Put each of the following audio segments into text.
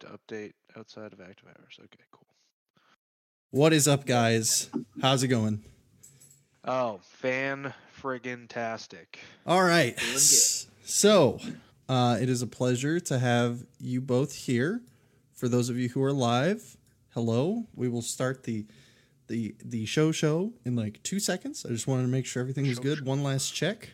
to update outside of active hours. Okay, cool. What is up, guys? How's it going? Oh, fan friggin' tastic. All right. Doing good. S- So, uh, it is a pleasure to have you both here. For those of you who are live, hello. We will start the the the show show in like two seconds. I just wanted to make sure everything was good. show. One last check.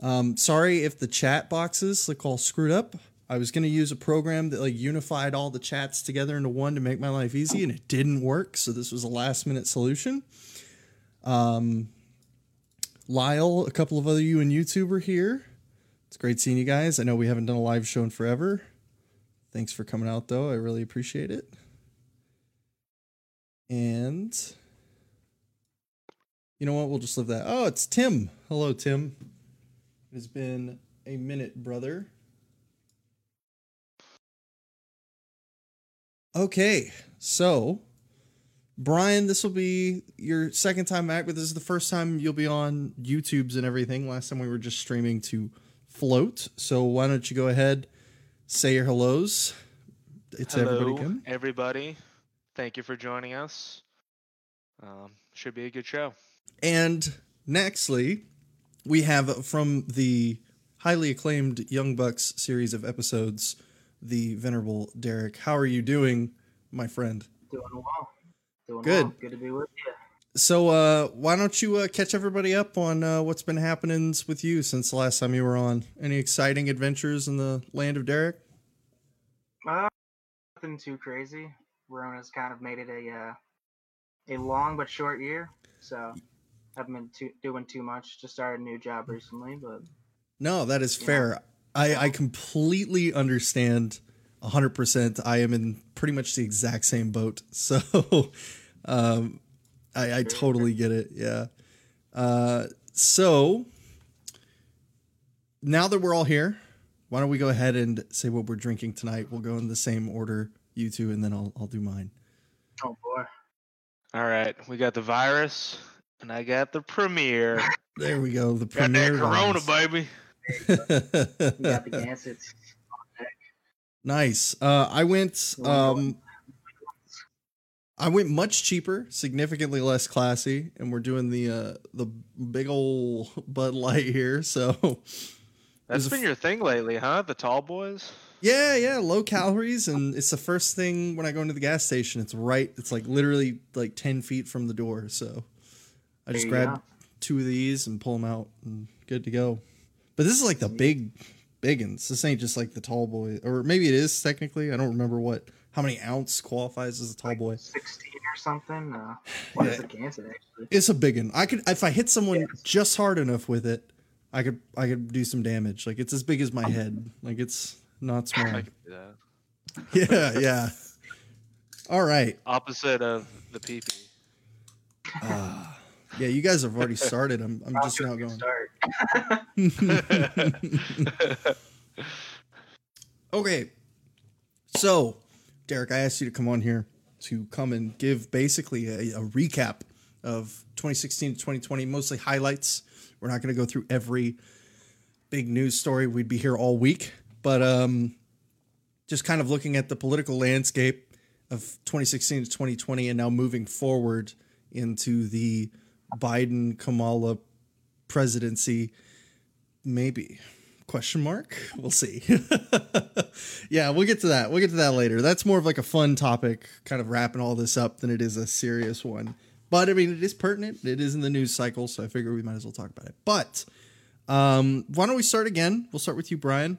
Um, sorry if the chat boxes look all screwed up. I was gonna use a program that like unified all the chats together into one to make my life easy, and it didn't work. So this was a last minute solution. Um, Lyle, a couple of other you and YouTube are here. It's great seeing you guys. I know we haven't done a live show in forever. Thanks for coming out, though. I really appreciate it. And you know what? We'll just leave that. Oh, it's Tim. Hello, Tim. It has been a minute, brother. Okay, so Brian, this will be your second time back, but this is the first time you'll be on YouTube's and everything. Last time we were just streaming to float. So why don't you go ahead, say your hellos. It's Hello, everybody everybody. Thank you for joining us. Um, should be a good show. And nextly, we have from the highly acclaimed Young Bucks series of episodes, the venerable Derek. How are you doing, my friend? Doing well. Doing Good. well. Good to be with you. So, uh, why don't you uh, catch everybody up on uh, what's been happening with you since the last time you were on? Any exciting adventures in the land of Derek? Uh, nothing too crazy. Rona's kind of made it a uh, a long but short year, so haven't been too, doing too much. Just started a new job recently, but No, that is fair. I, I completely understand 100%. I am in pretty much the exact same boat. So um, I, I totally get it. Yeah. Uh, so now that we're all here, why don't we go ahead and say what we're drinking tonight? We'll go in the same order, you two, and then I'll, I'll do mine. oh boy, All right, we got the virus, and I got the premiere. There we go. The got that premiere. Corona, vibes. baby. You got the Gansetts. Nice. Uh, I went. You wanna go Um, I went much cheaper, significantly less classy, and we're doing the uh, the big ol' Bud Light here. So That's a been f- your thing lately, huh? The tall boys. yeah, yeah, low calories, and it's the first thing when I go into the gas station. It's right. It's like literally like ten feet from the door. So I just grab go. two of these and pull them out, and good to go. But this is like the big, big ones. This ain't just like the tall boy, or maybe it is technically. I don't remember what how many ounce qualifies as a tall boy. Sixteen or something. Uh, what is Yeah. a Gansett actually? It's a big one. I could if I hit someone Yes. just hard enough with it, I could I could do some damage. Like it's as big as my head. Like it's not small. I can do that. yeah, yeah. All right. Opposite of the peepee. Ah. Yeah, you guys have already started. I'm I'm just now going. Start. okay. So, Derek, I asked you to come on here to come and give basically a, a recap of 2016 to 2020, mostly highlights. We're not going to go through every big news story. We'd be here all week, but um, just kind of looking at the political landscape of 2016 to 2020, and now moving forward into the Biden Kamala presidency, maybe. Question mark? We'll see. Yeah we'll get to that. We'll get to that later. That's more of like a fun topic kind of wrapping all this up than it is a serious one. But i mean it is pertinent. It is in the news cycle so i figure we might as well talk about it. But um why don't we start again? We'll start with you brian.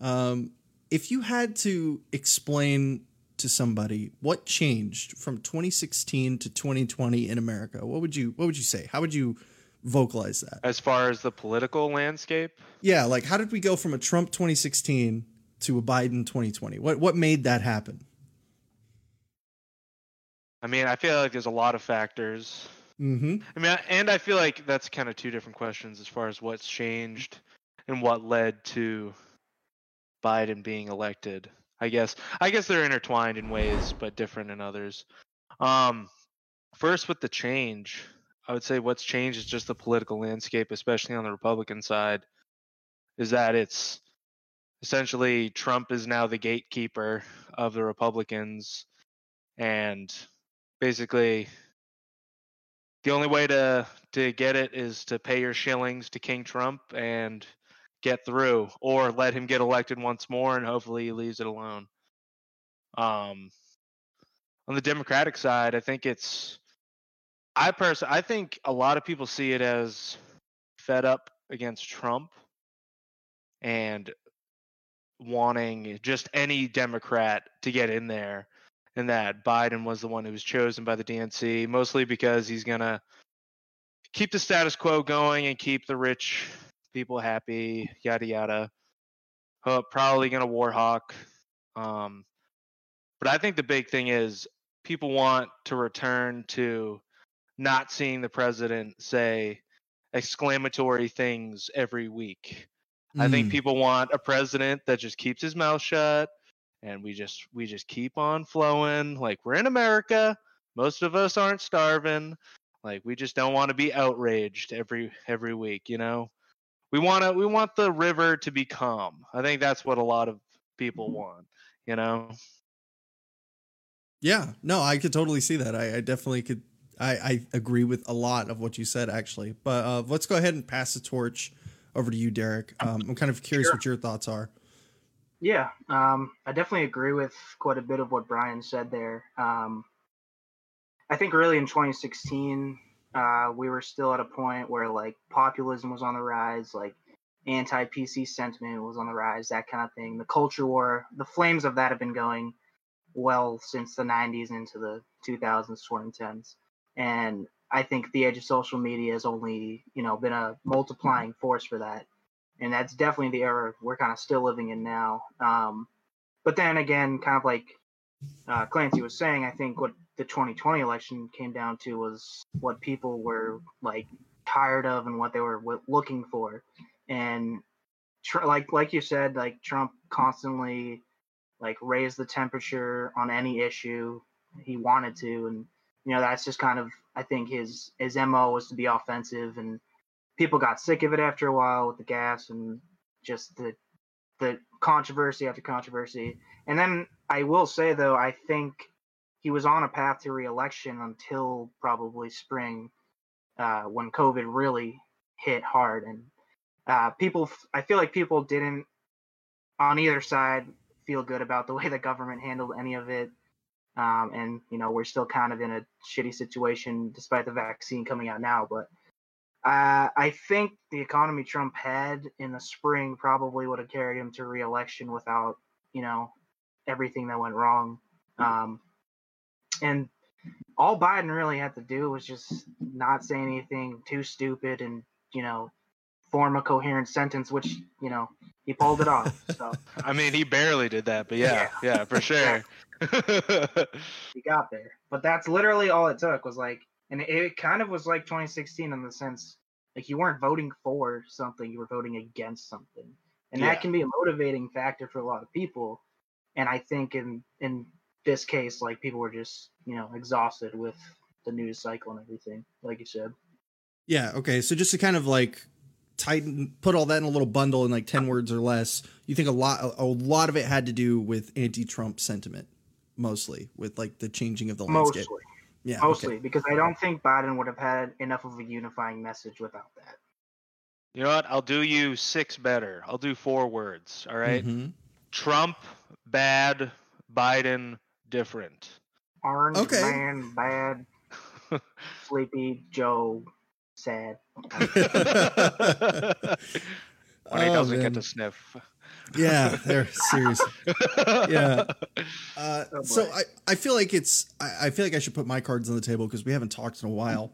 Um if you had to explain to somebody what changed from 2016 to 2020 in america what would you what would you say how would you vocalize that As far as the political landscape, yeah, like how did we go from a Trump 2016 to a Biden 2020? What what made that happen? I mean, I feel like there's a lot of factors. Mm-hmm. I mean, and I feel like that's kind of two different questions as far as what's changed and what led to Biden being elected. I guess I guess they're intertwined in ways, but different in others. Um, first with the change, I would say what's changed is just the political landscape, especially on the Republican side, is that it's essentially Trump is now the gatekeeper of the Republicans, and basically the only way to to get it is to pay your shillings to King Trump and get through, or let him get elected once more, and hopefully he leaves it alone. Um, on the Democratic side, I think it's I personally I think a lot of people see it as fed up against Trump and wanting just any Democrat to get in there and that Biden was the one who was chosen by the DNC, mostly because he's going to keep the status quo going and keep the rich people happy, yada, yada. Uh, probably going to Warhawk. Um, but I think the big thing is people want to return to not seeing the president say exclamatory things every week. I think Mm. people want a president that just keeps his mouth shut and we just we just keep on flowing like we're in America. Most of us aren't starving. Like we just don't want to be outraged every every week, you know? We want to we want the river to be calm. I think that's what a lot of people want, you know? Yeah, no, I could totally see that. I, I definitely could. I, I agree with a lot of what you said, actually. But uh, let's go ahead and pass the torch over to you, Derek. Um, I'm kind of curious Sure. what your thoughts are. Yeah, um, I definitely agree with quite a bit of what Brian said there. Um, I think really in 2016, uh, we were still at a point where like populism was on the rise, like anti-PC sentiment was on the rise, that kind of thing. The culture war, the flames of that have been going well since the 90s into the 2000s, 2010s, and I think the age of social media has only you know been a multiplying force for that and that's definitely the era we're kind of still living in now. Um, but then again, kind of like uh, Clancy was saying, I think what the 2020 election came down to was what people were like tired of and what they were looking for, and tr- like like you said, like Trump constantly like raised the temperature on any issue he wanted to, and you know that's just kind of I think his his mo was to be offensive. And people got sick of it after a while with the gas and just the the controversy after controversy. And then I will say though, I think he was on a path to reelection until probably spring, uh, when COVID really hit hard. And uh, people, I feel like people didn't on either side feel good about the way the government handled any of it. Um, and you know we're still kind of in a shitty situation despite the vaccine coming out now, but uh, I think the economy Trump had in the spring probably would have carried him to reelection without, you know, everything that went wrong. Um, and all Biden really had to do was just not say anything too stupid and, you know, form a coherent sentence, which, you know, he pulled it off. So I mean, he barely did that, but yeah, yeah, for sure. he got there. But that's literally all it took was like, and it, it kind of was like 2016 in the sense like you weren't voting for something, you were voting against something, and Yeah. that can be a motivating factor for a lot of people. And I think in in this case, like people were just you know exhausted with the news cycle and everything, like you said. Yeah. Okay. So just to kind of like tighten, put all that in a little bundle in like ten words or less. You think a lot, a lot of it had to do with anti-Trump sentiment, mostly with like the changing of the landscape. Mostly, Yeah. mostly Okay. because I don't think Biden would have had enough of a unifying message without that. you know what? I'll do you six better. I'll do four words. All right? Mhm. Trump bad, Biden different. Orange Okay. man, bad, sleepy Joe, sad. when he Oh, doesn't man. get to sniff. yeah. They're serious. Yeah. Uh, Oh, so. I, I feel like it's I, I feel like I should put my cards on the table because we haven't talked in a while,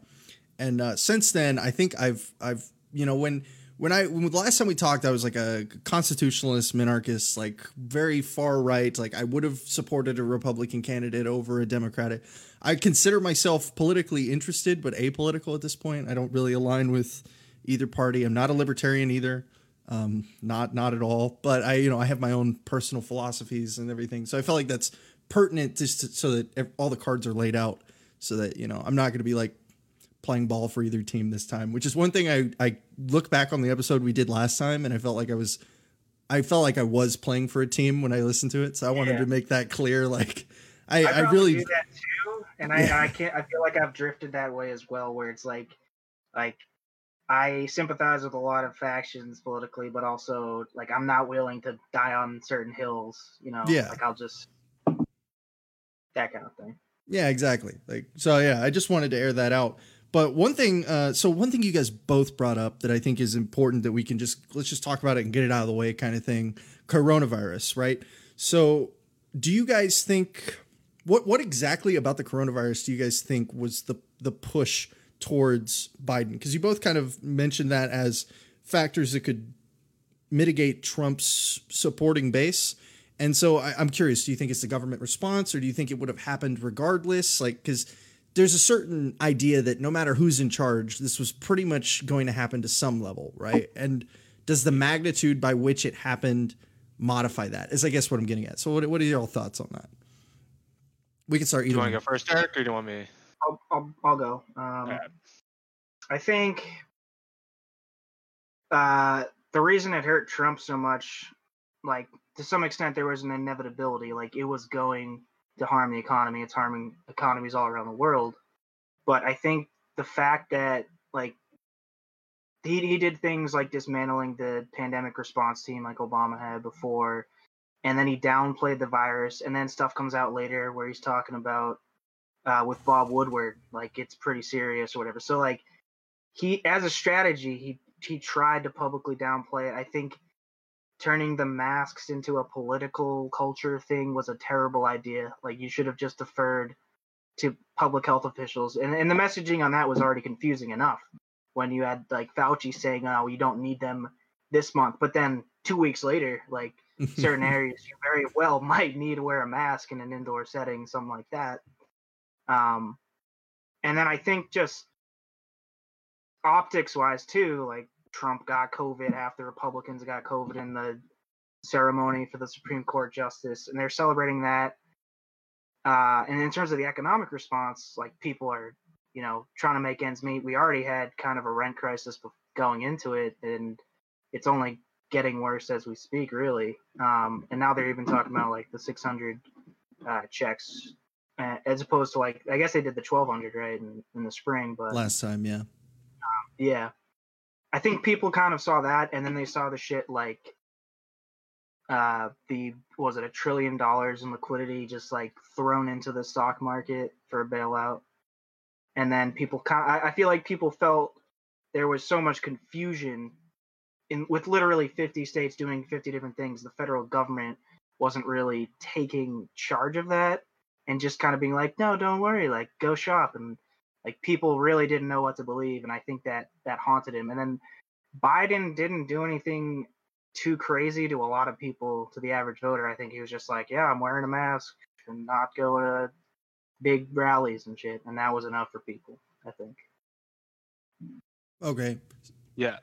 and uh, since then I think I've I've you know when when I when the last time we talked I was like a constitutionalist minarchist like very far right like I would have supported a Republican candidate over a Democratic. I consider myself politically interested but apolitical at this point. I don't really align with either party. I'm not a libertarian either um not not at all but i you know i have my own personal philosophies and everything so i felt like that's pertinent just to, so that all the cards are laid out so that you know i'm not going to be like playing ball for either team this time which is one thing i i look back on the episode we did last time and i felt like i was I felt like I was playing for a team when I listened to it, so I wanted to make that clear. Like, I, I, probably really do that too, and I, Yeah. I can't. I feel like I've drifted that way as well, where it's like, like I sympathize with a lot of factions politically, but also like I'm not willing to die on certain hills. You know, Yeah. like I'll just that kind of thing. Yeah, exactly. Like so yeah, I just wanted to air that out. But one thing uh so one thing you guys both brought up that I think is important that we can just let's just talk about it and get it out of the way kind of thing. Coronavirus, right? So do you guys think what what exactly about the coronavirus do you guys think was the the push towards Biden? Because you both kind of mentioned that as factors that could mitigate Trump's supporting base. And so I, I'm curious, do you think it's the government response or do you think it would have happened regardless? Like, because there's a certain idea that no matter who's in charge, this was pretty much going to happen to some level, right? And does the magnitude by which it happened modify that? Is I guess what I'm getting at. So what, what are your thoughts on that? We can start Do you want to go first, Eric, or do you want me? I'll I'll, I'll go. Um, Alright. I think uh, the reason it hurt Trump so much, like to some extent, there was an inevitability. Like it was going to harm the economy. It's harming economies all around the world. But I think the fact that like he he did things like dismantling the pandemic response team like Obama had before, and then he downplayed the virus, and then stuff comes out later where he's talking about uh, with Bob Woodward, like it's pretty serious or whatever. So like he, as a strategy, he he tried to publicly downplay it. I think turning the masks into a political culture thing was a terrible idea. Like you should have just deferred to public health officials, and and the messaging on that was already confusing enough when you had like Fauci saying, "Oh, you don't need them this month," but then two weeks later, like certain areas you very well might need to wear a mask in an indoor setting, something like that. Um, and then I think just optics wise too, like Trump got COVID after Republicans got COVID in the ceremony for the Supreme Court justice, and they're celebrating that. Uh, and in terms of the economic response, like people are, you know, trying to make ends meet. We already had kind of a rent crisis going into it, and it's only getting worse as we speak, really. Um, and now they're even talking about like the 600 uh, checks, uh, as opposed to like I guess they did the 1200 right in, in the spring, but Last time, yeah. yeah, I think people kind of saw that, and then they saw the shit like uh the was it a trillion dollars in liquidity just like thrown into the stock market for a bailout. And then people I, I feel like people felt there was so much confusion in with literally 50 states doing 50 different things the federal government wasn't really taking charge of that and just kind of being like no don't worry like go shop and like people really didn't know what to believe and i think that that haunted him and then biden didn't do anything too crazy to a lot of people to the average voter i think he was just like yeah i'm wearing a mask and not go to big rallies and shit and that was enough for people i think Okay. Yeah.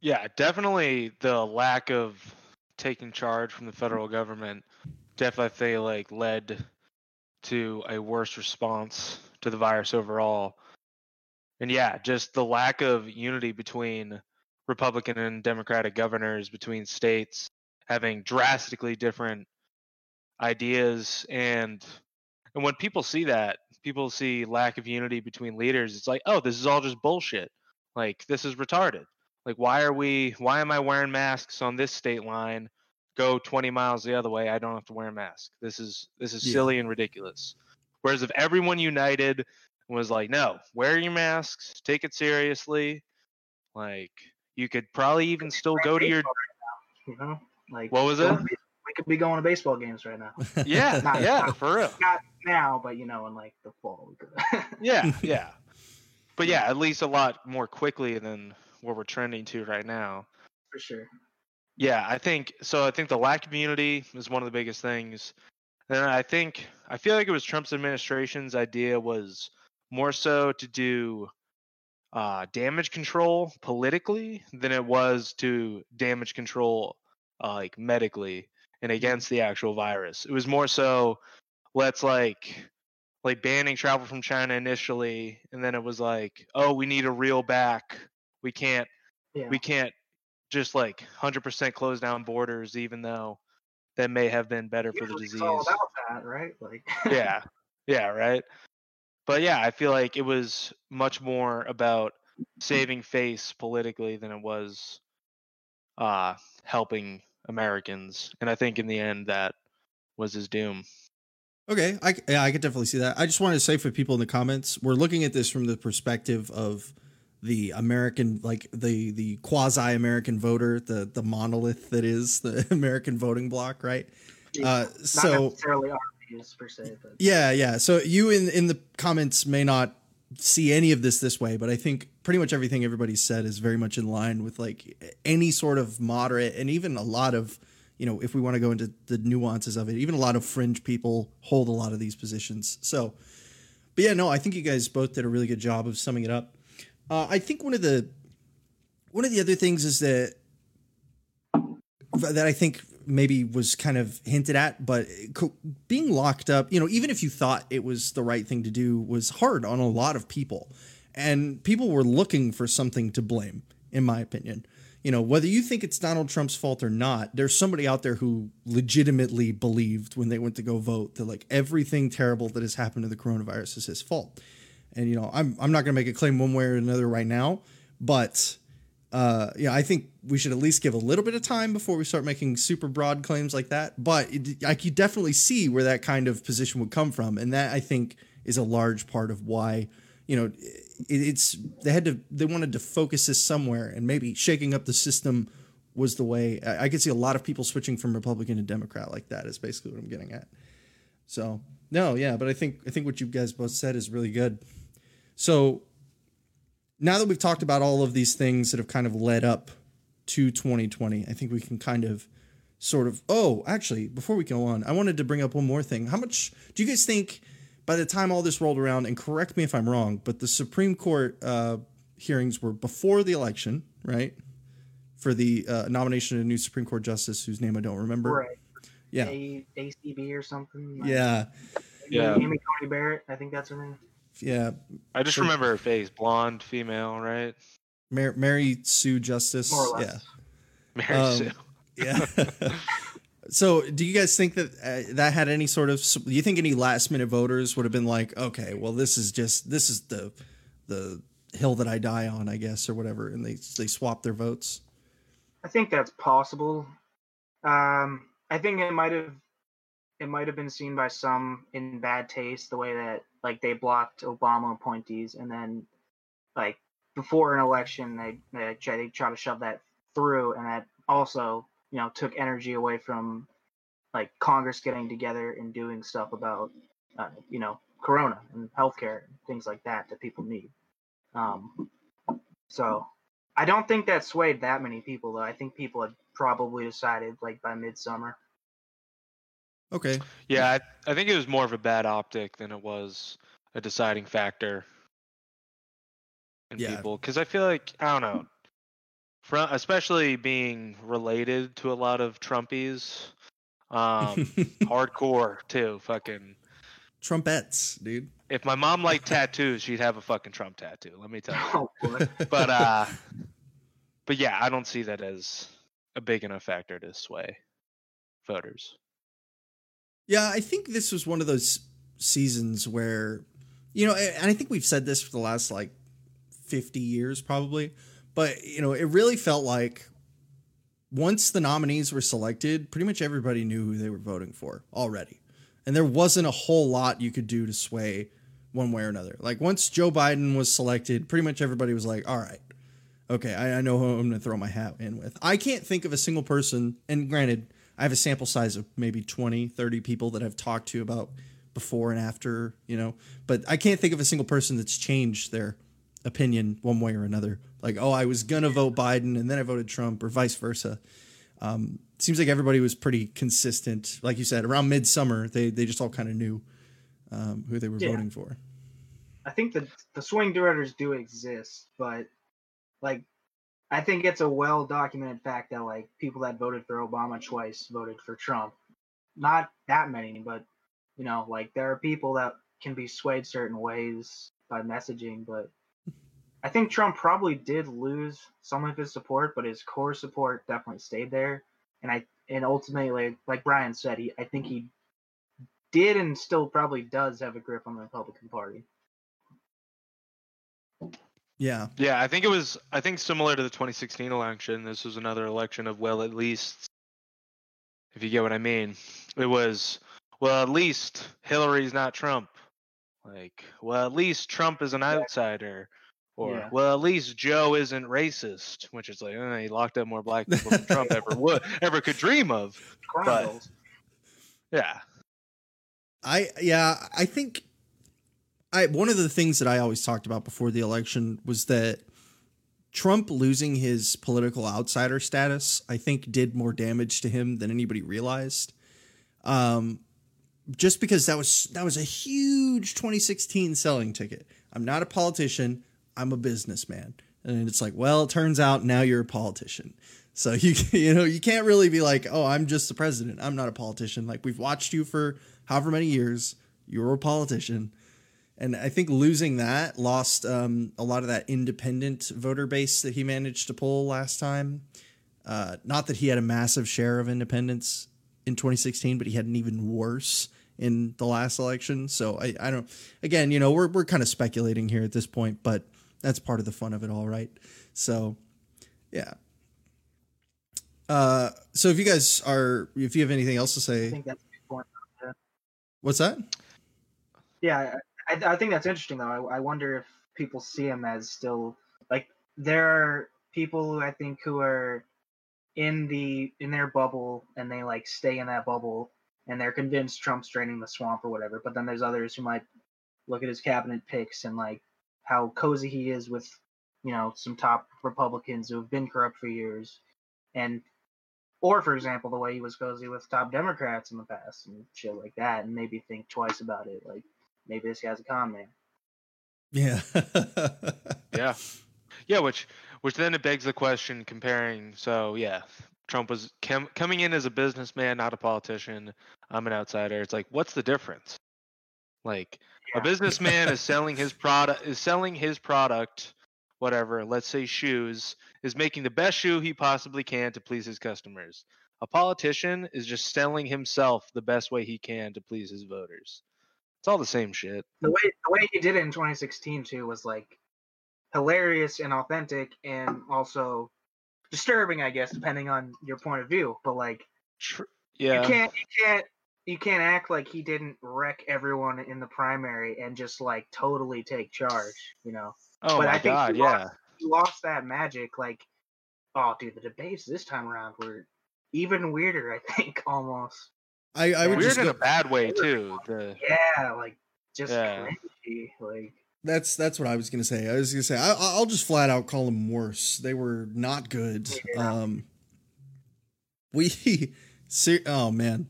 Yeah, definitely the lack of taking charge from the federal government definitely like led to a worse response to the virus overall. And yeah, just the lack of unity between Republican and Democratic governors between states having drastically different ideas and and when people see that, people see lack of unity between leaders, it's like, "Oh, this is all just bullshit." Like this is retarded. Like why are we why am I wearing masks on this state line? Go 20 miles the other way, I don't have to wear a mask. This is this is Yeah. silly and ridiculous. Whereas if everyone united was like, "No, wear your masks, take it seriously." Like you could probably even still go to your you know like What was it? we could be going to baseball games right now Yeah, Not- yeah, not- for real. not now but you know in like the fall could Yeah, yeah. But yeah, at least a lot more quickly than what we're trending to right now. for sure Yeah, I think so. I think the lack of unity is one of the biggest things. And I think I feel like it was Trump's administration's idea was more so to do uh, damage control politically than it was to damage control uh, like medically and against the actual virus. It was more so let's like like banning travel from China initially, and then it was like, oh, we need to reel back. We can't yeah we can't just like 100% close down borders, even though that may have been better for the disease. All about that, right? Like yeah, yeah, right. But yeah, I feel like it was much more about saving face politically than it was uh helping Americans. And I think in the end that was his doom. Okay, I yeah, I could definitely see that. I just wanted to say for people in the comments, we're looking at this from the perspective of the American, like the the quasi American voter, the the monolith that is the American voting bloc, right? Uh, not so necessarily our per se, but yeah, yeah. So you in in the comments may not see any of this this way, but I think pretty much everything everybody said is very much in line with like any sort of moderate and even a lot of you know if we want to go into the nuances of it, even a lot of fringe people hold a lot of these positions. So, but yeah, no, I think you guys both did a really good job of summing it up. Uh, I think one of the one of the other things is that that I think maybe was kind of hinted at, but being locked up, you know, even if you thought it was the right thing to do, was hard on a lot of people. And people were looking for something to blame, in my opinion. You know, whether you think it's Donald Trump's fault or not, there's somebody out there who legitimately believed when they went to go vote that like everything terrible that has happened to the coronavirus is his fault. And you know, I'm I'm not going to make a claim one way or another right now, but uh, yeah, I think we should at least give a little bit of time before we start making super broad claims like that. But it, I could definitely see where that kind of position would come from, and that I think is a large part of why you know it, it's they had to they wanted to focus this somewhere, and maybe shaking up the system was the way. I, I could see a lot of people switching from Republican to Democrat like that. Is basically what I'm getting at. So no, yeah, but I think I think what you guys both said is really good. So now that we've talked about all of these things that have kind of led up to 2020, I think we can kind of sort of. Oh, actually, before we go on, I wanted to bring up one more thing. How much do you guys think by the time all this rolled around, and correct me if I'm wrong, but the Supreme Court uh, hearings were before the election, right? For the uh, nomination of a new Supreme Court justice whose name I don't remember. right. Yeah. A, ACB or something. like- Yeah. Yeah. Amy Coney Barrett, I think that's her name. Yeah. I just So- remember her face, blonde, female, right? Mar- Mary Sue Justice. More or Yeah. Mary Um, Sue. Yeah. so, do you guys think that uh, that had any sort of? Do you think any last minute voters would have been like, okay, well, this is just this is the the hill that I die on, I guess, or whatever, and they they swap their votes. I think that's possible. Um, I think it might have it might have been seen by some in bad taste the way that like they blocked Obama appointees and then like before an election they they try, they try to shove that through and that also you know took energy away from like Congress getting together and doing stuff about uh, you know Corona and healthcare and things like that that people need. Um, so I don't think that swayed that many people though. I think people had probably decided like by midsummer. Okay. Yeah, I, I think it was more of a bad optic than it was a deciding factor in Yeah. people. Because I feel like I don't know, from especially being related to a lot of Trumpies, um, hardcore too. Fucking, Trumpets, dude. if my mom liked tattoos, she'd have a fucking Trump tattoo. Let me tell you. Oh. But uh, but yeah, I don't see that as a big enough factor to sway voters. Yeah, I think this was one of those seasons where, you know, and I think we've said this for the last like 50 years probably, but, you know, it really felt like once the nominees were selected, pretty much everybody knew who they were voting for already. And there wasn't a whole lot you could do to sway one way or another. Like once Joe Biden was selected, pretty much everybody was like, all right, okay, I, I know who I'm going to throw my hat in with. I can't think of a single person, and granted, I have a sample size of maybe 20, 30 people that I've talked to about before and after, you know, but I can't think of a single person that's changed their opinion one way or another. Like, oh, I was going to vote Biden and then I voted Trump or vice versa. Um, seems like everybody was pretty consistent. Like you said, around midsummer, they, they just all kind of knew um, who they were Yeah. voting for. I think the the swing voters do exist, but like I think it's a well documented fact that like people that voted for Obama twice voted for Trump. Not that many, but you know, like there are people that can be swayed certain ways by messaging, but I think Trump probably did lose some of his support, but his core support definitely stayed there. And I and ultimately, like Brian said, he I think he did and still probably does have a grip on the Republican Party. Yeah. Yeah, I think it was. I think similar to the 2016 election, this was another election of well, at least, if you get what I mean, it was well, at least Hillary's not Trump. Like, well, at least Trump is an outsider, or Yeah. well, at least Joe isn't racist, which is like eh, he locked up more black people than Trump ever would ever could dream of. Chronicles. Yeah, I yeah, I think I one of the things that I always talked about before the election was that Trump losing his political outsider status, I think did more damage to him than anybody realized. Um just because that was that was a huge 2016 selling ticket. I'm not a politician, I'm a businessman. And it's like, well, it turns out now you're a politician. So you you know, you can't really be like, "Oh, I'm just the president. I'm not a politician." Like we've watched you for however many years. You're a politician. And I think losing that lost um, a lot of that independent voter base that he managed to pull last time. Uh, not that he had a massive share of independents in 2016, but he had an even worse in the last election. So I, I don't. Again, you know, we're we're kind of speculating here at this point, but that's part of the fun of it all, right? So, yeah. Uh, so if you guys are, if you have anything else to say, think that's a good point. what's that? Yeah, I, I think that's interesting though. I, I wonder if people see him as still like there are people I think who are in the in their bubble and they like stay in that bubble and they're convinced Trump's draining the swamp or whatever. But then there's others who might look at his cabinet picks and like how cozy he is with you know some top Republicans who have been corrupt for years, and or for example the way he was cozy with top Democrats in the past and shit like that, and maybe think twice about it. Like maybe this guy's a con man. Yeah. yeah, yeah. Which which then it begs the question comparing. So yeah, Trump was com- coming in as a businessman, not a politician. I'm an outsider. It's like, what's the difference? Like Yeah. a businessman is selling his product is selling his product whatever let's say shoes is making the best shoe he possibly can to please his customers a politician is just selling himself the best way he can to please his voters it's all the same shit. The way the way he did it in 2016 too was like hilarious and authentic and also disturbing i guess depending on your point of view but like Tr- you can't you can't you can't act like he didn't wreck everyone in the primary and just like totally take charge you know? Oh but my I think god he yeah. lost- he lost that magic like oh dude the debates this time around were even weirder i think almost I, I would weird just in go, a bad way too the yeah like just Yeah. cringy like that's that's what I was gonna say. I was gonna say I, I'll just flat out call them worse. They were not good. Yeah. Um, we, ser- oh man,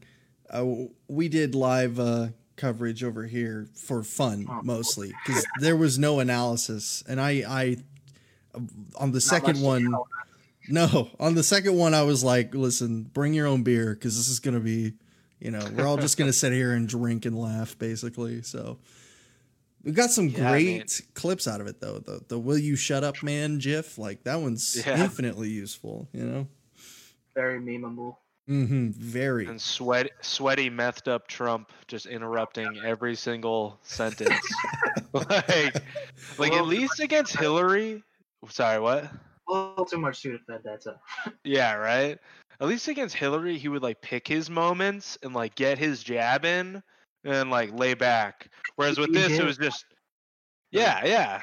uh, we did live uh, coverage over here for fun Oh, mostly because there was no analysis, and I I on the not second one. No, on the second one, I was like, listen, bring your own beer because this is going to be, you know, we're all just going to sit here and drink and laugh, basically. So we got some Yeah, I great mean- clips out of it, though. The, the Will You Shut Up Man gif, like that one's Yeah. infinitely useful, you know? very memeable Mm-hmm. Very. and sweat sweaty methed up trump just interrupting every single sentence like like at least against hillary sorry what a little too much Sudafed that's a Yeah, right. At least against Hillary, he would like pick his moments and like get his jab in and like lay back. Whereas with He this, it was just yeah, yeah.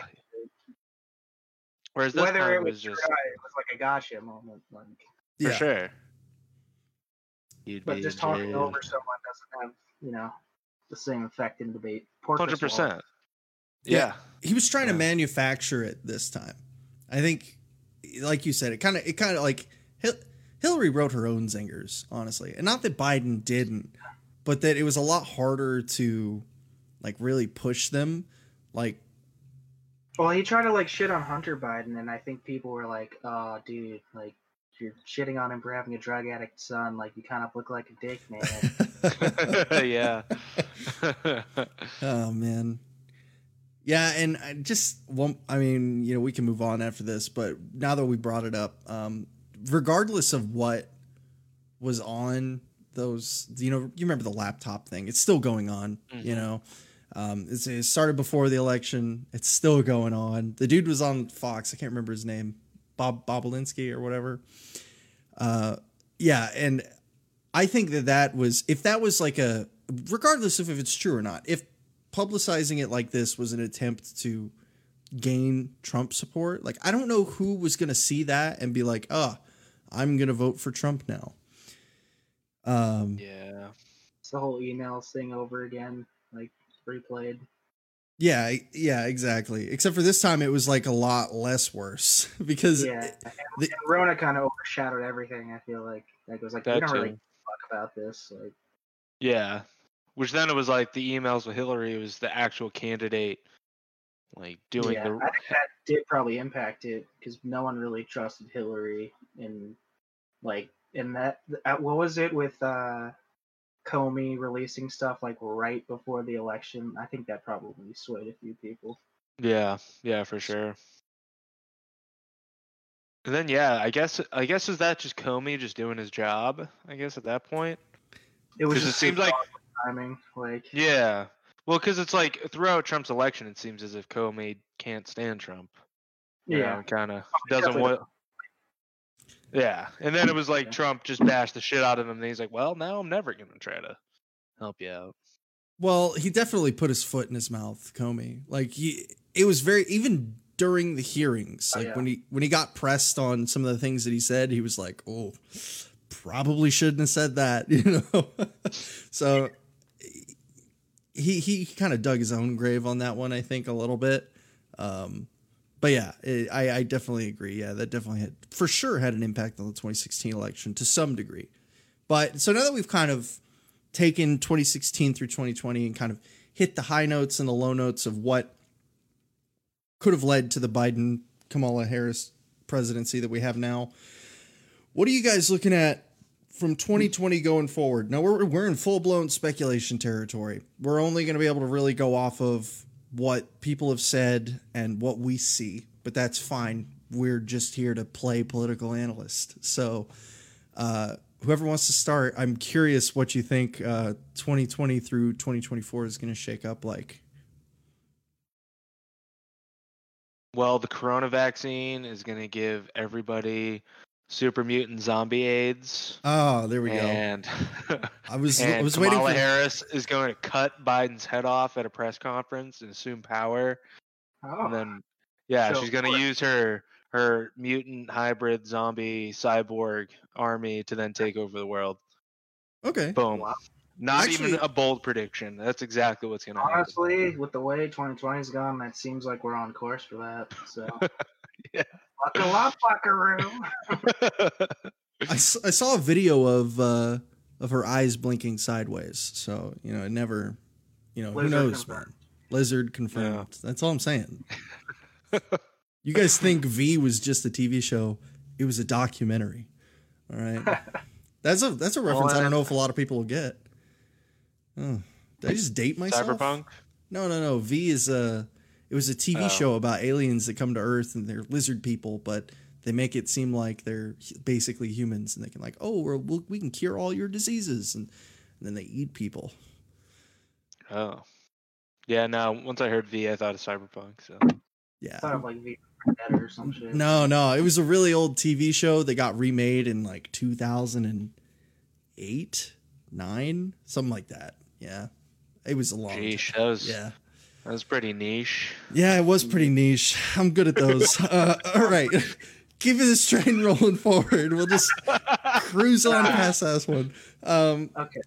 Whereas this whether time it was was, just dry, it was like a gotcha moment like for yeah. sure. You'd but be just talking over someone doesn't have you know the same effect in debate Hundred percent. Yeah, He was trying to manufacture it this time. I think, like you said, it kind of, it kind of like Hil- Hillary wrote her own zingers, honestly, and not that Biden didn't, but that it was a lot harder to, like, really push them. Like, Well, he tried to like shit on Hunter Biden, and I think people were like, "Oh, dude, like you're shitting on him for having a drug addict son. Like you kind of look like a dick, man." yeah. oh man, Yeah, and I just well, I mean, you know, we can move on after this, but now that we brought it up, um, regardless of what was on those, you know, you remember the laptop thing? It's still going on. You Mhm. know, um, it's, it started before the election. It's still going on. The dude was on Fox. I can't remember his name, Bob Bobulinski or whatever. Uh, yeah, and I think that that was if that was like a regardless of if it's true or not, if publicizing it like this was an attempt to gain Trump support, like I don't know who was going to see that and be like, "Oh, I'm going to vote for Trump now." Um, Yeah. It's the whole email thing over again, like replayed. yeah, yeah, exactly. Except for this time, it was like a lot less worse because Yeah, and, the- and Rona kind of overshadowed everything. I feel like like it was like we don't really too. talk about this. Like Yeah. Which then it was like the emails with Hillary was the actual candidate, like doing yeah, the. I think that did probably impact it because no one really trusted Hillary and like in that what was it with uh Comey releasing stuff like right before the election? I think that probably swayed a few people. Yeah, yeah, for sure. And then yeah, I guess I guess is that just Comey just doing his job? I guess at that point. It was 'Cause it just seems like- timing. Like Yeah. Well, because it's like throughout Trump's election, it seems as if Comey can't stand Trump. You yeah, kind of oh, doesn't definitely want. Yeah, and then it was like Yeah. Trump just bashed the shit out of him, and he's like, "Well, now I'm never gonna try to help you out." Well, he definitely put his foot in his mouth, Comey. Like he, it was very even during the hearings, Oh, like yeah. when he when he got pressed on some of the things that he said, he was like, "Oh, probably shouldn't have said that," you know. so he he kind of dug his own grave on that one, I think, a little bit. Um, but yeah, it, I I definitely agree. Yeah, that definitely had for sure had an impact on the 2016 election to some degree. But so now that we've kind of taken 2016 through 2020 and kind of hit the high notes and the low notes of what could have led to the Biden Kamala Harris presidency that we have now. What are you guys looking at from 2020 going forward? Now we're we're in full blown speculation territory. We're only going to be able to really go off of what people have said and what we see, but that's fine. We're just here to play political analyst. So, uh, whoever wants to start, I'm curious what you think uh, 2020 through 2024 is going to shake up like. Well, the corona vaccine is gonna give everybody super mutant zombie AIDS. Oh, there we go. and I was I and was Kamala waiting for Harris is going to cut Biden's head off at a press conference and assume power. oh, And ah. then, yeah, So she's going to use her her mutant hybrid zombie cyborg army to then take over the world. Okay. Boom. Wow. Not Actually- even a bold prediction. That's exactly what's going to happen. honestly, with the way 2020's gone, that seems like we're on course for that. So Yeah. Buckle up, buckaroo. I, s- I saw a video of uh, of her eyes blinking sideways. So you know, it never, you know, Lizard who knows, confirmed. man. Lizard confirmed. That's all I'm saying. you guys think V was just a TV show? It was a documentary. All right. That's a that's a reference. I don't know if a lot of people will get. Oh, did I just date myself? Cyberpunk. No, no, no. V is a. It was a TV Oh. show about aliens that come to Earth and they're lizard people, but they make it seem like they're basically humans and they can like, oh, we're, we'll, we can cure all your diseases, and, and then they eat people. Oh. Yeah, Now Once I heard V, I thought of Cyberpunk. So Yeah. Thought of like V or some shit. No, no. It was a really old TV show that got remade in like 2008, nine, something like that. Yeah. It was a long. time. Geesh, that was Yeah. That was pretty niche. Yeah, it was pretty niche. I'm good at those. uh, all right. Keep this train rolling forward. We'll just cruise on past that one. Um, Okay.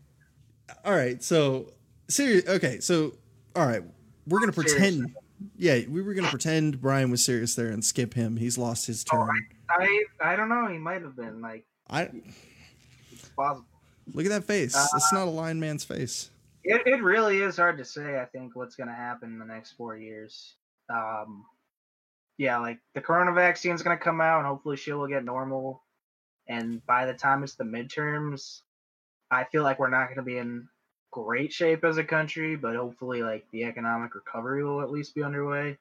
all right. So, serious. Okay. So, all right. We're going to Serious. pretend. Yeah, we were going to pretend Brian was serious there and skip him. He's lost his turn. I I don't know. He might have been like I it's possible. look at that face. It's not a lion man's face. It it really is hard to say. I think what's going to happen in the next four years. Um, yeah, like the corona vaccine is going to come out, and hopefully she will get normal. And by the time it's the midterms, I feel like we're not going to be in great shape as a country, but hopefully, like the economic recovery will at least be underway.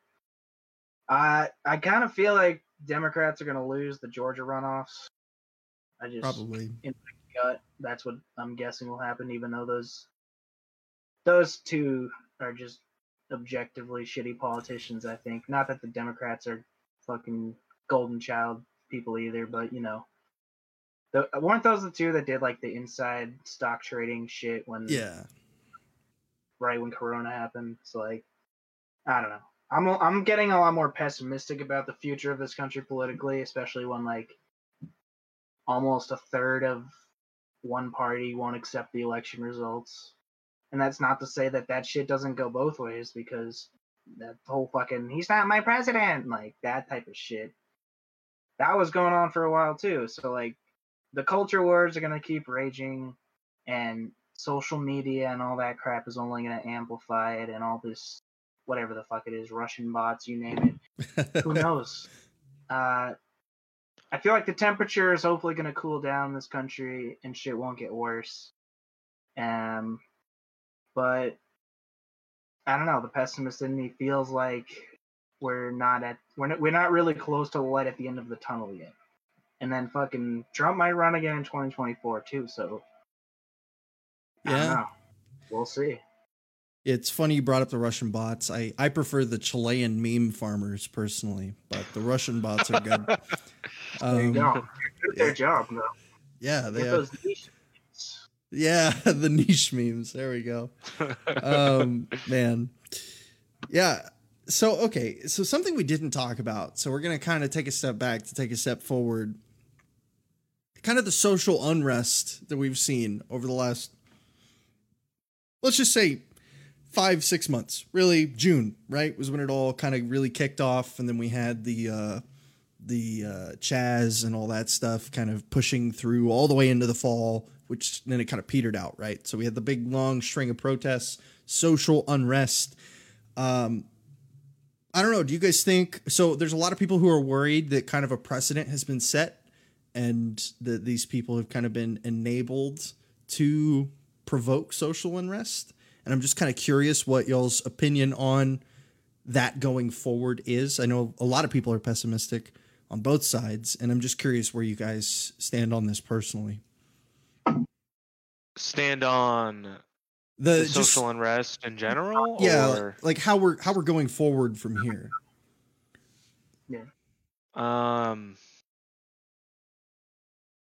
I I kind of feel like Democrats are going to lose the Georgia runoffs. I just Probably. gut. That's what I'm guessing will happen, even though those those two are just objectively shitty politicians. I think not that the Democrats are fucking golden child people either, but you know, the, weren't those the two that did like the inside stock trading shit when Yeah. right when Corona happened? So like, I don't know. I'm I'm getting a lot more pessimistic about the future of this country politically, especially when like almost a third of one party won't accept the election results. And that's not to say that that shit doesn't go both ways because that whole fucking he's not my president like that type of shit that was going on for a while too. So like the culture wars are gonna keep raging and social media and all that crap is only gonna amplify it and all this whatever the fuck it is, Russian bots, you name it who knows? Uh, I feel like the temperature is hopefully going to cool down in this country and shit won't get worse. Um, but I don't know. The pessimist in me feels like we're not at we're not, we're not really close to the light at the end of the tunnel yet. And then fucking Trump might run again in 2024 too. So I don't Yeah. know. We'll see. It's funny you brought up the Russian bots. I, I prefer the Chilean meme farmers personally, but the Russian bots are good. There you Um, go. Good their yeah. job though. yeah, they Get have, those niche. Yeah, the niche memes. There we go. um man. Yeah. So okay. So something we didn't talk about. So we're gonna kind of take a step back to take a step forward. Kind of the social unrest that we've seen over the last let's just say five six months. Really june right was when it all kind of really kicked off and then we had the uh the uh chaz and all that stuff kind of pushing through all the way into the fall which then it kind of petered out right? So we had the big long string of protests social unrest. Um i don't know do you guys think so there's a lot of people who are worried that kind of a precedent has been set and that these people have kind of been enabled to provoke social unrest? And i'm just kind of curious what y'all's opinion on that going forward is. I know a lot of people are pessimistic on both sides and i'm just curious where you guys stand on this personally Stand on the, the just- social unrest in general. yeah Or, like how we're how we're going forward from here Yeah. um.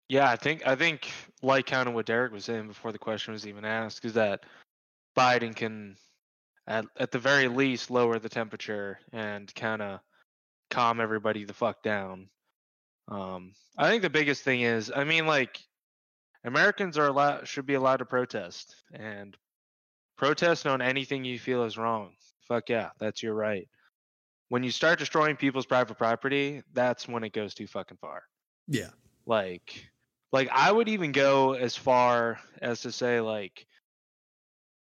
Yeah, I think I think like kind of what Derek was saying before the question was even asked is that Biden can at at the very least lower the temperature and kind of calm everybody the fuck down. Um, I think the biggest thing is, I mean, like Americans are allowed should be allowed to protest and protest on anything you feel is wrong. Fuck yeah, that's your right. When you start destroying people's private property, that's when it goes too fucking far. yeah Like, like I would even go as far as to say, like,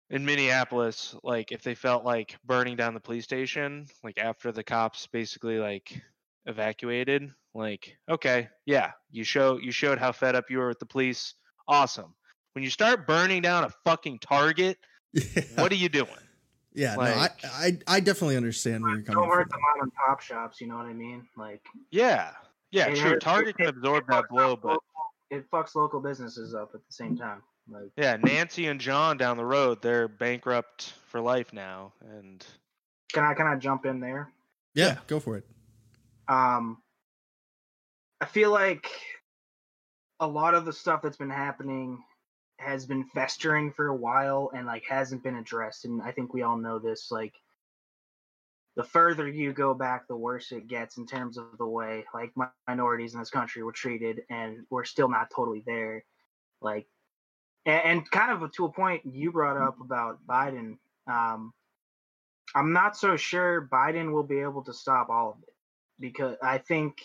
in Minneapolis, like if they felt like burning down the police station, like after the cops basically like evacuated, like, okay, yeah, you show you showed how fed up you were with the police. Awesome. When you start burning down a fucking Target, yeah what are you doing? yeah like- no I, I i definitely understand where you're coming Don't hurt from the mom and pop shops. You know what I mean? Like Yeah. Yeah, it true. Target can absorb that blow, up but it fucks local businesses up at the same time. Like yeah, Nancy and John down the road, they're bankrupt for life now. And can I can I jump in there? yeah, Yeah. go for it Um, I feel like a lot of the stuff that's been happening has been festering for a while and like hasn't been addressed. And I think we all know this. Like, the further you go back, the worse it gets in terms of the way like minorities in this country were treated, and we're still not totally there. Like, and, and kind of to a point you brought up about Biden. Um, I'm not so sure Biden will be able to stop all of it because I think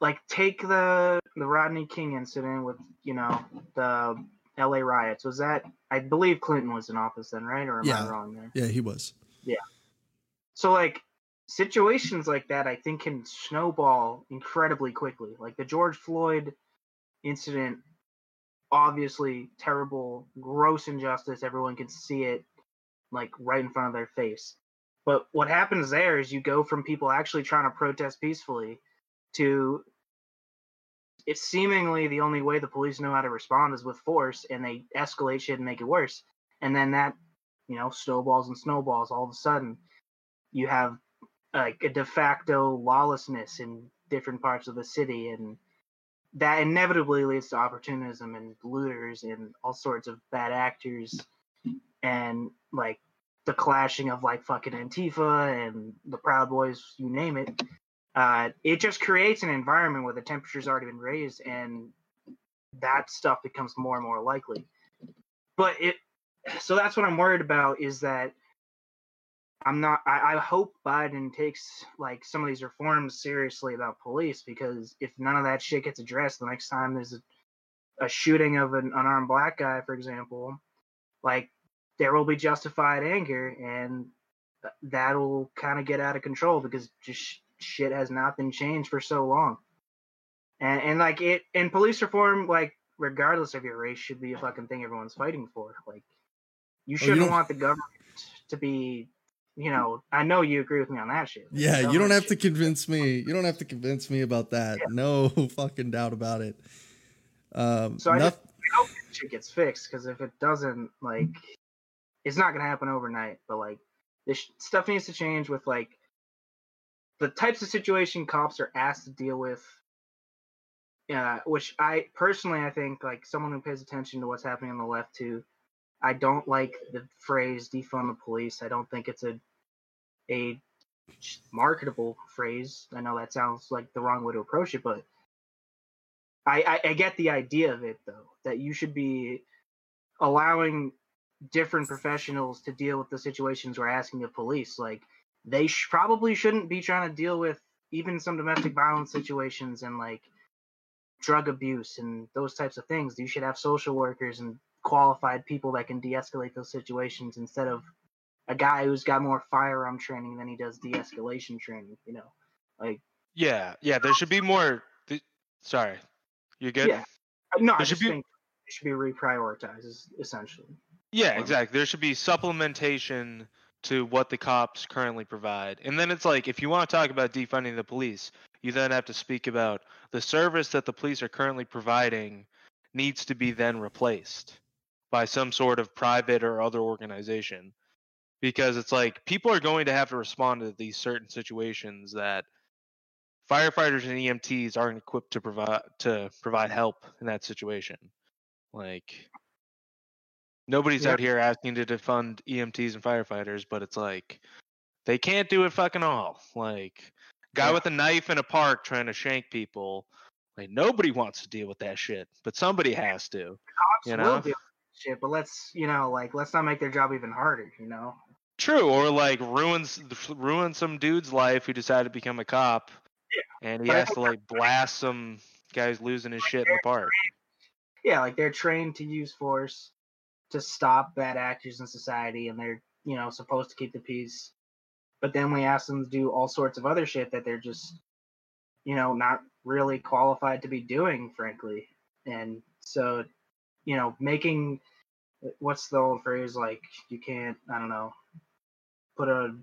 like take the the Rodney King incident with you know the LA riots was that I believe Clinton was in office then right or am Yeah. I wrong there yeah he was Yeah. so like situations like that I think can snowball incredibly quickly like the George Floyd incident obviously terrible, gross injustice. Everyone can see it like right in front of their face. But what happens there is you go from people actually trying to protest peacefully to it's seemingly the only way the police know how to respond is with force and they escalate shit and make it worse. And then that, you know, snowballs and snowballs all of a sudden you have like a de facto lawlessness in different parts of the city and that inevitably leads to opportunism and looters and all sorts of bad actors and like the clashing of like fucking Antifa and the Proud Boys, you name it. Uh, it just creates an environment where the temperature's already been raised and that stuff becomes more and more likely. But it, so that's what I'm worried about is that I'm not. I, I, hope Biden takes like some of these reforms seriously about police because if none of that shit gets addressed, the next time there's a, a shooting of an unarmed black guy, for example, like there will be justified anger, and that'll kind of get out of control because just shit has not been changed for so long. And and like it and police reform, like regardless of your race, should be a fucking thing everyone's fighting for. Like you shouldn't you want the government to be you know, I know you agree with me on that shit. Yeah, you don't have to convince me. You don't have to convince me about that. Yeah. No fucking doubt about it. Um, so I, just, I hope shit gets fixed because if it doesn't, like, it's not gonna happen overnight. But like, this stuff needs to change with like the types of situation cops are asked to deal with. Uh, which I personally, I think, like someone who pays attention to what's happening on the left too. I don't like the phrase defund the police. I don't think it's a a marketable phrase. I know that sounds like the wrong way to approach it, but I, I, I get the idea of it though, that you should be allowing different professionals to deal with the situations we're asking of police. Like they sh- probably shouldn't be trying to deal with even some domestic violence situations and like drug abuse and those types of things. You should have social workers and qualified people that can de-escalate those situations instead of a guy who's got more firearm training than he does de-escalation training. You know, like yeah, yeah. There should be more. Th- sorry, you good? Yeah, uh, no, there I just be... think it should be reprioritized essentially. Yeah, exactly. There should be supplementation to what the cops currently provide. And then it's like if you want to talk about defunding the police, you then have to speak about the service that the police are currently providing needs to be then replaced by some sort of private or other organization because it's like people are going to have to respond to these certain situations that firefighters and EMTs aren't equipped to provide to provide help in that situation. Like nobody's out here asking to defund EMTs and firefighters, but it's like they can't do it fucking all. Like guy yeah. with a knife in a park trying to shank people. Like nobody wants to deal with that shit, but somebody has to. you know? shit, but let's you know like let's not make their job even harder. You know. True, or like ruins ruin some dude's life who decided to become a cop, yeah. and he has to like blast some guys losing his shit in the park. Yeah, like they're trained to use force to stop bad actors in society, and they're you know supposed to keep the peace. But then we ask them to do all sorts of other shit that they're just you know not really qualified to be doing, frankly. And so, you know, making what's the old phrase like you can't I don't know put a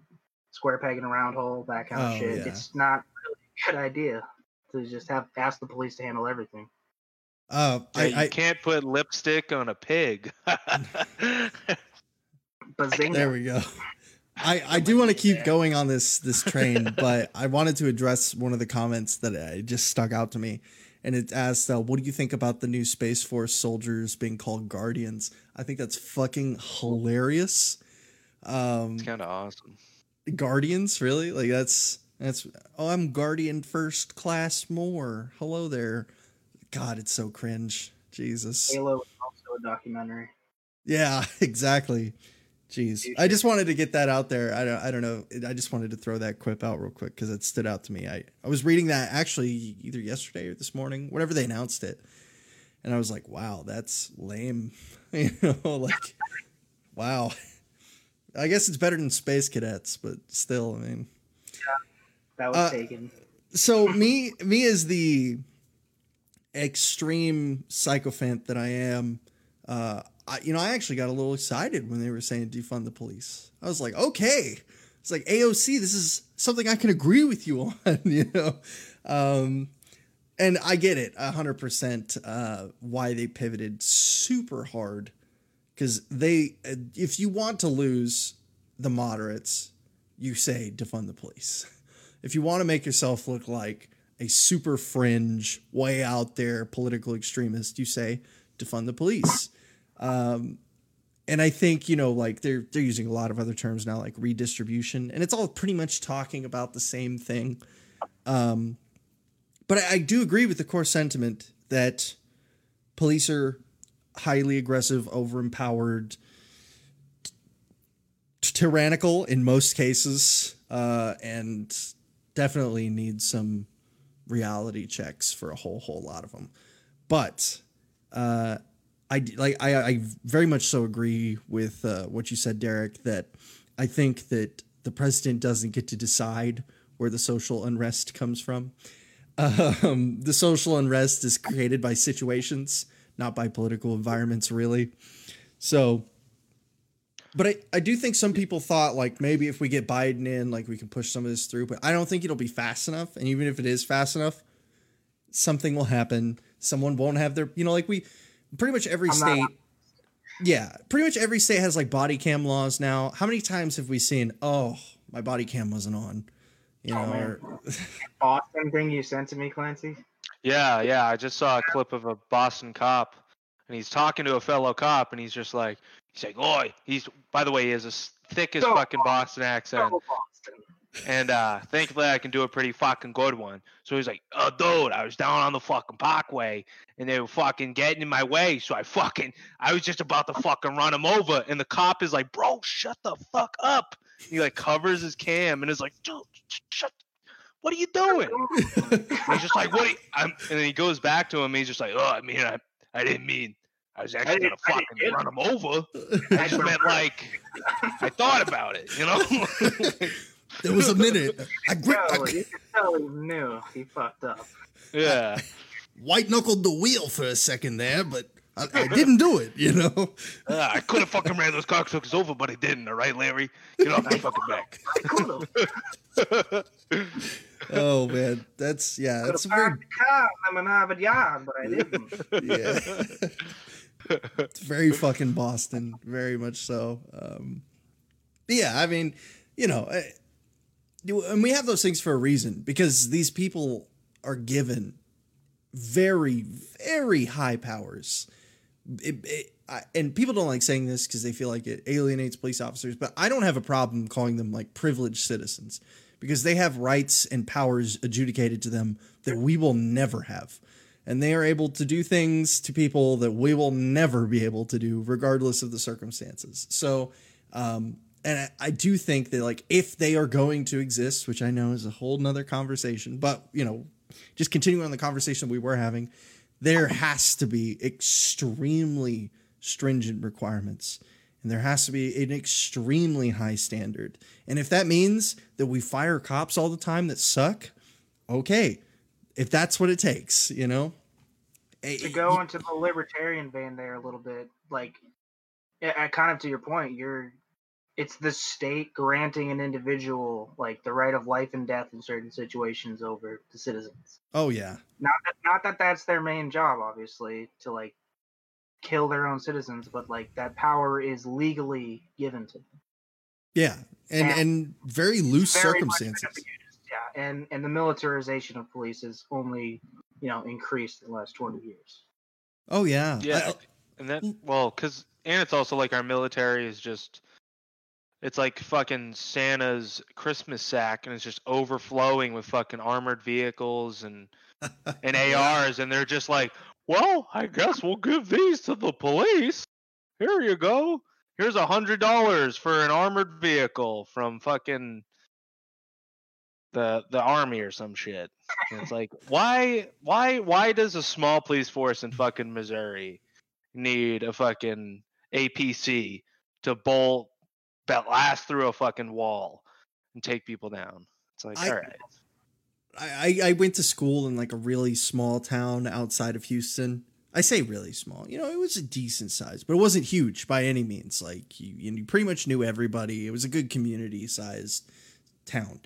square peg in a round hole, that kind of oh, shit. Yeah. It's not really a good idea to just have ask the police to handle everything. Uh, yeah, I, you I, can't put lipstick on a pig. there we go. I, I do want to keep going on this this train, but I wanted to address one of the comments that uh, just stuck out to me, and it asked, uh, "What do you think about the new Space Force soldiers being called Guardians?" I think that's fucking hilarious. Um, it's kind of awesome. Guardians, really? Like that's that's. Oh, I'm Guardian First Class Moore. Hello there. God, it's so cringe. Jesus. Halo is also a documentary. Yeah, exactly. Jeez, I just wanted to get that out there. I don't, I don't know. I just wanted to throw that quip out real quick because it stood out to me. I, I was reading that actually either yesterday or this morning, whenever they announced it, and I was like, wow, that's lame. you know, like, wow. I guess it's better than Space Cadets, but still, I mean, yeah, that was uh, taken. So me, me as the extreme sycophant that I am, uh, I, you know, I actually got a little excited when they were saying defund the police. I was like, okay, it's like AOC. This is something I can agree with you on, you know. Um, and I get it, hundred uh, percent. Why they pivoted super hard because they, uh, if you want to lose the moderates, you say defund the police. If you want to make yourself look like a super fringe, way out there political extremist, you say defund the police. Um, and I think you know, like they're they're using a lot of other terms now, like redistribution, and it's all pretty much talking about the same thing. Um, but I, I do agree with the core sentiment that police are highly aggressive, over empowered, t- tyrannical in most cases, uh, and definitely need some reality checks for a whole whole lot of them. But uh, I like I, I very much so agree with uh, what you said, Derek. That I think that the president doesn't get to decide where the social unrest comes from. Um, the social unrest is created by situations not by political environments really. So but I, I do think some people thought like maybe if we get Biden in, like we can push some of this through, but I don't think it'll be fast enough. And even if it is fast enough, something will happen. Someone won't have their, you know, like we pretty much every I'm state. Not- yeah, pretty much every state has like body cam laws now. How many times have we seen, oh, my body cam wasn't on? You oh, know, or... Boston thing you sent to me, Clancy. Yeah, yeah. I just saw a clip of a Boston cop, and he's talking to a fellow cop, and he's just like, he's like, "Oi!" He's by the way, he has a thick as so fucking Boston accent. So Boston. And uh, thankfully, I can do a pretty fucking good one. So he's like, "Oh, dude, I was down on the fucking parkway, and they were fucking getting in my way. So I fucking, I was just about to fucking run him over, and the cop is like, "Bro, shut the fuck up." He like covers his cam and is like, "Dude, shut what are you doing? he's just like, what? and then he goes back to him. he's just like, oh, I mean, I, I didn't mean. I was actually gonna fucking run him over. I just meant like, I thought about it, you know. there was a minute. I gripped. No, you can tell he knew he fucked up. Yeah. White knuckled the wheel for a second there, but I, I didn't do it, you know. Uh, I could have fucking ran those cocksuckers over, but I didn't. All right, Larry, get off my fucking back. oh man, that's yeah. That's a very... car. I'm an avid yard, but I didn't. yeah. It's very fucking Boston, very much so. Um, yeah, I mean, you know, I, and we have those things for a reason because these people are given very, very high powers. It, it, I, and people don't like saying this because they feel like it alienates police officers, but I don't have a problem calling them like privileged citizens because they have rights and powers adjudicated to them that we will never have. And they are able to do things to people that we will never be able to do, regardless of the circumstances. So, um, and I, I do think that, like, if they are going to exist, which I know is a whole nother conversation, but, you know, just continuing on the conversation we were having, there has to be extremely stringent requirements and there has to be an extremely high standard. And if that means that we fire cops all the time that suck, okay. If that's what it takes, you know. To eh, go into the libertarian vein there a little bit, like kind of to your point, you're it's the state granting an individual like the right of life and death in certain situations over the citizens. Oh yeah. Not that not that that's their main job, obviously, to like kill their own citizens, but like that power is legally given to them. Yeah, and and, and very loose very circumstances. Yeah, and and the militarization of police has only you know increased in the last twenty years. Oh yeah, yeah, I, and that well, because and it's also like our military is just. It's like fucking Santa's Christmas sack, and it's just overflowing with fucking armored vehicles and and ARs, and they're just like, well, I guess we'll give these to the police. Here you go. Here's a hundred dollars for an armored vehicle from fucking the the army or some shit. And it's like, why why why does a small police force in fucking Missouri need a fucking APC to bolt that last through a fucking wall and take people down? It's like, I, all right. I, I went to school in like a really small town outside of Houston. I say really small. You know, it was a decent size, but it wasn't huge by any means. Like you, you pretty much knew everybody. It was a good community sized town.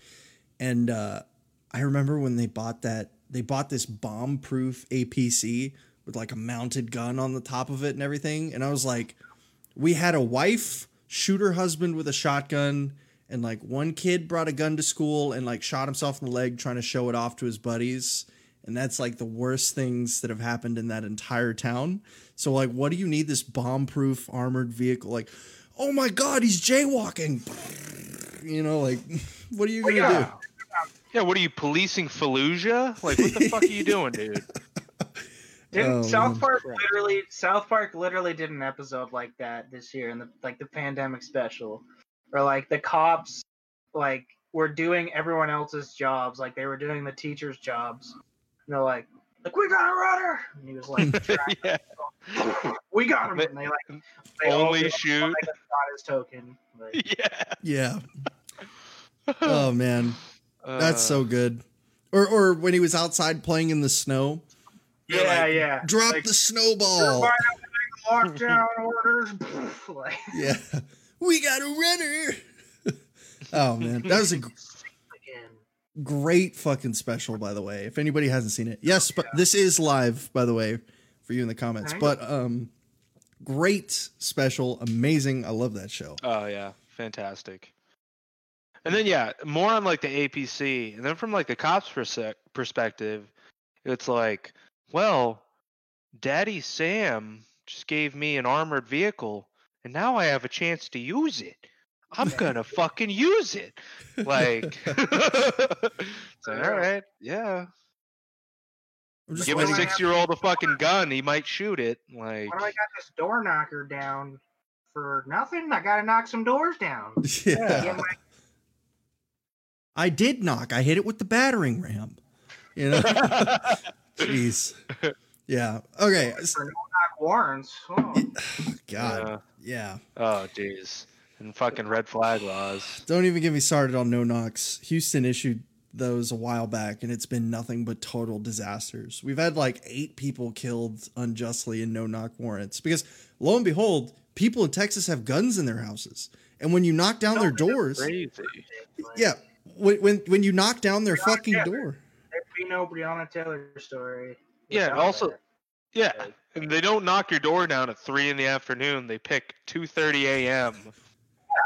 And uh, I remember when they bought that, they bought this bomb proof APC with like a mounted gun on the top of it and everything. And I was like, we had a wife shoot her husband with a shotgun and like one kid brought a gun to school and like shot himself in the leg trying to show it off to his buddies. And that's like the worst things that have happened in that entire town. So like what do you need this bomb-proof armored vehicle? Like oh my god he's jaywalking. You know like what are you gonna yeah. do Yeah, what are you policing Fallujah? Like, what the fuck are you doing, dude? Didn't Oh, South. Park Right. literally South Park literally did an episode like that this year in the like the pandemic special. Where like the cops like were doing everyone else's jobs, like they were doing the teachers' jobs. And they're like, like we got a runner and he was like yeah, We got him and they like they only did shoot. like a shot his token. Like, Yeah. yeah oh man that's Uh, so good. Or or when he was outside playing in the snow. Yeah, like, yeah. drop Like, the snowball. Everybody have to make lockdown orders. like yeah. We got a runner. Oh man. That was a great fucking special by the way if anybody hasn't seen it. Yes but this is live by the way for you in the comments. But um great special. Amazing. I love that show. Oh yeah, fantastic. And then yeah, more on like the APC, and then from like the cops' perse- perspective, it's like, well, Daddy Sam just gave me an armored vehicle, and now I have a chance to use it. I'm gonna fucking use it. Like, it's like, all right, yeah. Give a why do I waiting have- six-year-old a fucking gun, he might shoot it. Like, Why do I got this door knocker down for nothing? I gotta knock some doors down. yeah. My- i did knock i hit it with the battering ram you know jeez yeah okay for no knock warrants. Oh, god yeah oh, jeez. And fucking red flag laws. Don't even get me started on no knocks. Houston issued those a while back, and it's been nothing but total disasters. We've had like eight people killed unjustly in no knock warrants because, lo and behold, people in Texas have guns in their houses, and when you knock down their doors, Crazy. yeah, when when, when you knock down their Yeah, fucking yeah. door, There'd be no Breonna Taylor story. Yeah, without also- that. Yeah, Like, and they don't knock your door down at three in the afternoon. They pick two thirty a.m.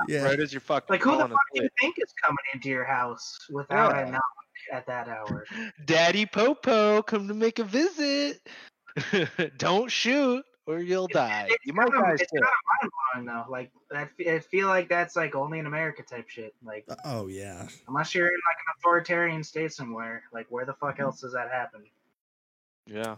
yeah, right as you're fucking like who the fuck do you think is coming into your house without Yeah. a knock at that hour? Daddy Popo, come to make a visit. don't shoot or you'll die. It's You might kinda- die It's too. kind of mind blowing though. Like that, I feel like that's like only in America type shit. Like oh yeah, unless you're in like an authoritarian state somewhere, like where the fuck else does that happen? Yeah.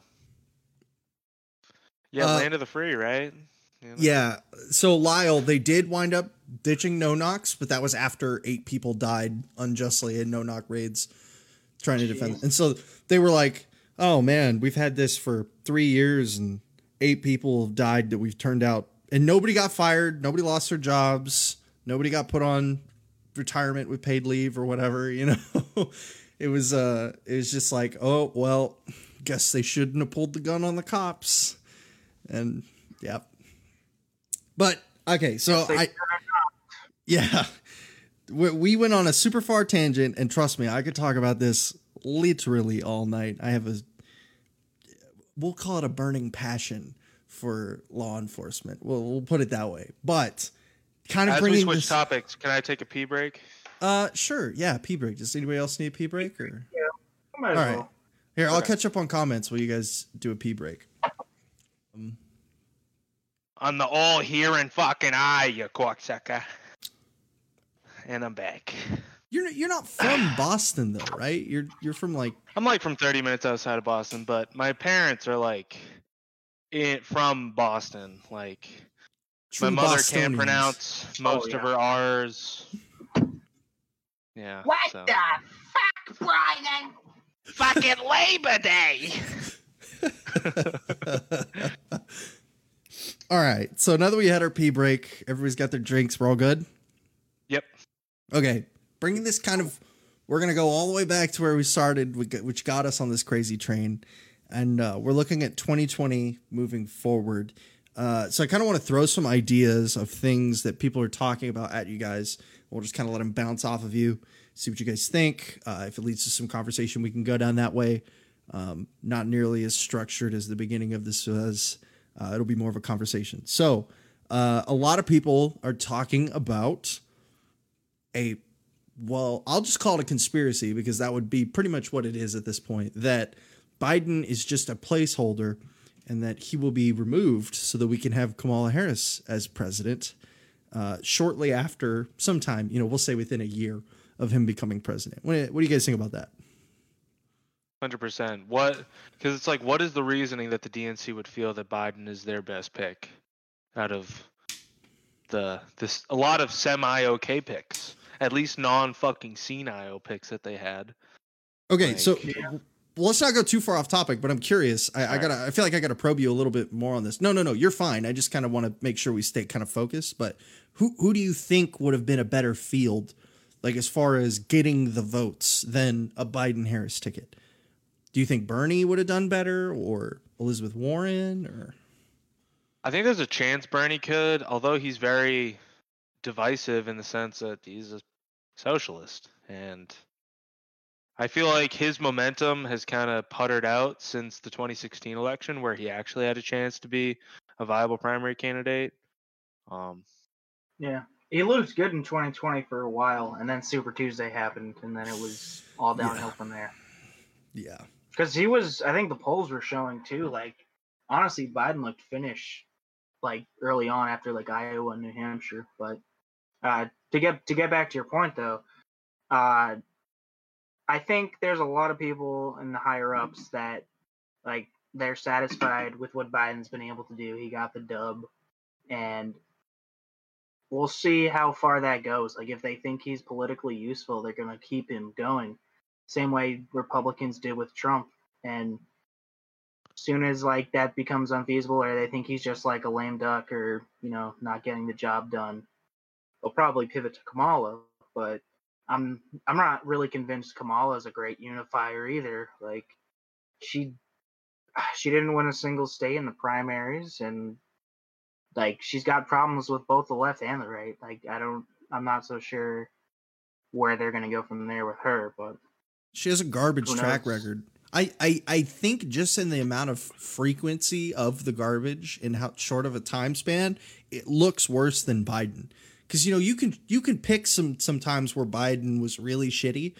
Yeah, Uh, land of the free, right? You know? yeah. So Lyle, they did wind up ditching no knocks, but that was after eight people died unjustly in no knock raids trying to defend. Jeez. And so they were like, "Oh man, we've had this for three years, and eight people have died that we've turned out, and nobody got fired, nobody lost their jobs, nobody got put on retirement with paid leave or whatever. You know, it was uh, it was just like, oh well, guess they shouldn't have pulled the gun on the cops, and yeah." But okay, so I yeah. We we went on a super far tangent, and trust me, I could talk about this literally all night. I have a, we'll call it a burning passion for law enforcement. We'll, we'll put it that way. But kind of As we bringing switch this, topics, can I take a pee break? uh, sure, yeah, pee break. Does anybody else need a pee break? Or Might as All right. well. here, I'll catch up on comments while you guys do a pee break. On the all hearing fucking eye, you cocksucker. And I'm back. You're you're not from Boston though, right? You're you're from like I'm like from 30 minutes outside of Boston, but my parents are like in, from Boston. Like true my mother Bostonians. can't pronounce oh, most of yeah. her R's. Yeah. What so. the fuck, Brian? Fucking Labor Day. all right. So now that we had our pee break, everybody's got their drinks. We're all good. Yep. Okay. Bringing this kind of we're gonna go all the way back to where we started, which got us on this crazy train, and uh, we're looking at 2020 moving forward. Uh, so I kind of want to throw some ideas of things that people are talking about at you guys. We'll just kind of let them bounce off of you, see what you guys think. Uh, if it leads to some conversation, we can go down that way. Um, not nearly as structured as the beginning of this was. Uh, it'll be more of a conversation. So uh, a lot of people are talking about a well, I'll just call it a conspiracy because that would be pretty much what it is at this point. That Biden is just a placeholder and that he will be removed so that we can have Kamala Harris as president uh, shortly after, sometime, you know, we'll say within a year of him becoming president. What, what do you guys think about that? Hundred percent. What? Because it's like, what is the reasoning that the DNC would feel that Biden is their best pick out of the this a lot of semi okay picks, at least non fucking senile picks that they had. Okay, like, so yeah. well, let's not go too far off topic, but I'm curious. I, I gotta. I feel like I gotta probe you a little bit more on this. No, no, no. You're fine. I just kind of want to make sure we stay kind of focused. But who who do you think would have been a better field, like as far as getting the votes than a Biden Harris ticket? Do you think Bernie would have done better, or Elizabeth Warren, or? I think there's a chance Bernie could, although he's very divisive in the sense that he's a socialist and I feel like his momentum has kind of puttered out since the 2016 election, where he actually had a chance to be a viable primary candidate. Um, yeah, he looked good in 2020 for a while, and then Super Tuesday happened, and then it was all downhill yeah. from there. Yeah, because he was. I think the polls were showing too. Like, honestly, Biden looked finish like early on after like Iowa and New Hampshire. But uh, to get to get back to your point though, uh, I think there's a lot of people in the higher ups that like they're satisfied with what Biden's been able to do. He got the dub, and we'll see how far that goes. Like if they think he's politically useful, they're gonna keep him going. Same way Republicans did with Trump, and soon as like that becomes unfeasible or they think he's just like a lame duck or you know not getting the job done they'll probably pivot to kamala but i'm i'm not really convinced kamala is a great unifier either. Like she she didn't win a single state in the primaries and like she's got problems with both the left and the right. Like i don't i'm not so sure where they're going to go from there with her but she has a garbage track record. I, I I think just in the amount of frequency of the garbage and how short of a time span, it looks worse than Biden. Because you know you can you can pick some some times where Biden was really shitty,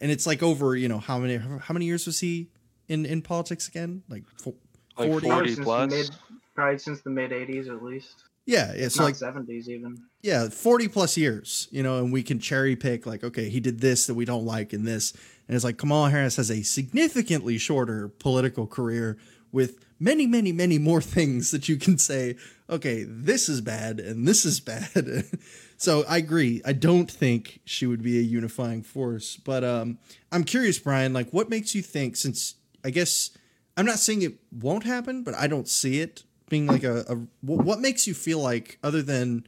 and it's like over you know how many how many years was he in in politics again? Like, fo- like 40, 40 plus. Mid, probably since the mid '80s at least. Yeah, it's Not like 70s even. Yeah, 40 plus years, you know, and we can cherry pick like, okay, he did this that we don't like in this, and it's like Kamala Harris has a significantly shorter political career with many, many, many more things that you can say, okay, this is bad and this is bad. so I agree. I don't think she would be a unifying force. But um, I'm curious, Brian, like what makes you think, since I guess I'm not saying it won't happen, but I don't see it being like a, a what makes you feel like, other than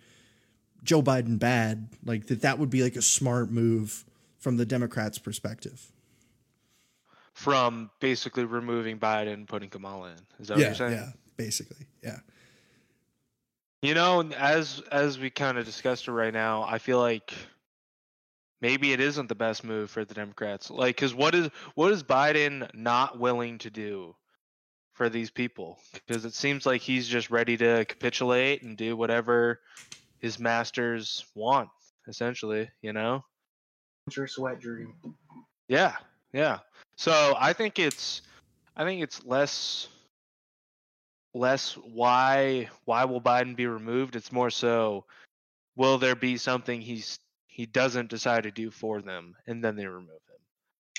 Joe Biden bad, like that that would be like a smart move from the Democrats' perspective? From basically removing Biden and putting Kamala in. Is that yeah, what you're saying? Yeah, basically. Yeah. You know, as as we kind of discussed it right now, I feel like maybe it isn't the best move for the Democrats. Like, because what is what is Biden not willing to do for these people? Because it seems like he's just ready to capitulate and do whatever his masters want, essentially. You know your sweat dream. Yeah, yeah. So I think it's, I think it's less, less why why will Biden be removed? It's more so, will there be something he's he doesn't decide to do for them, and then they remove him.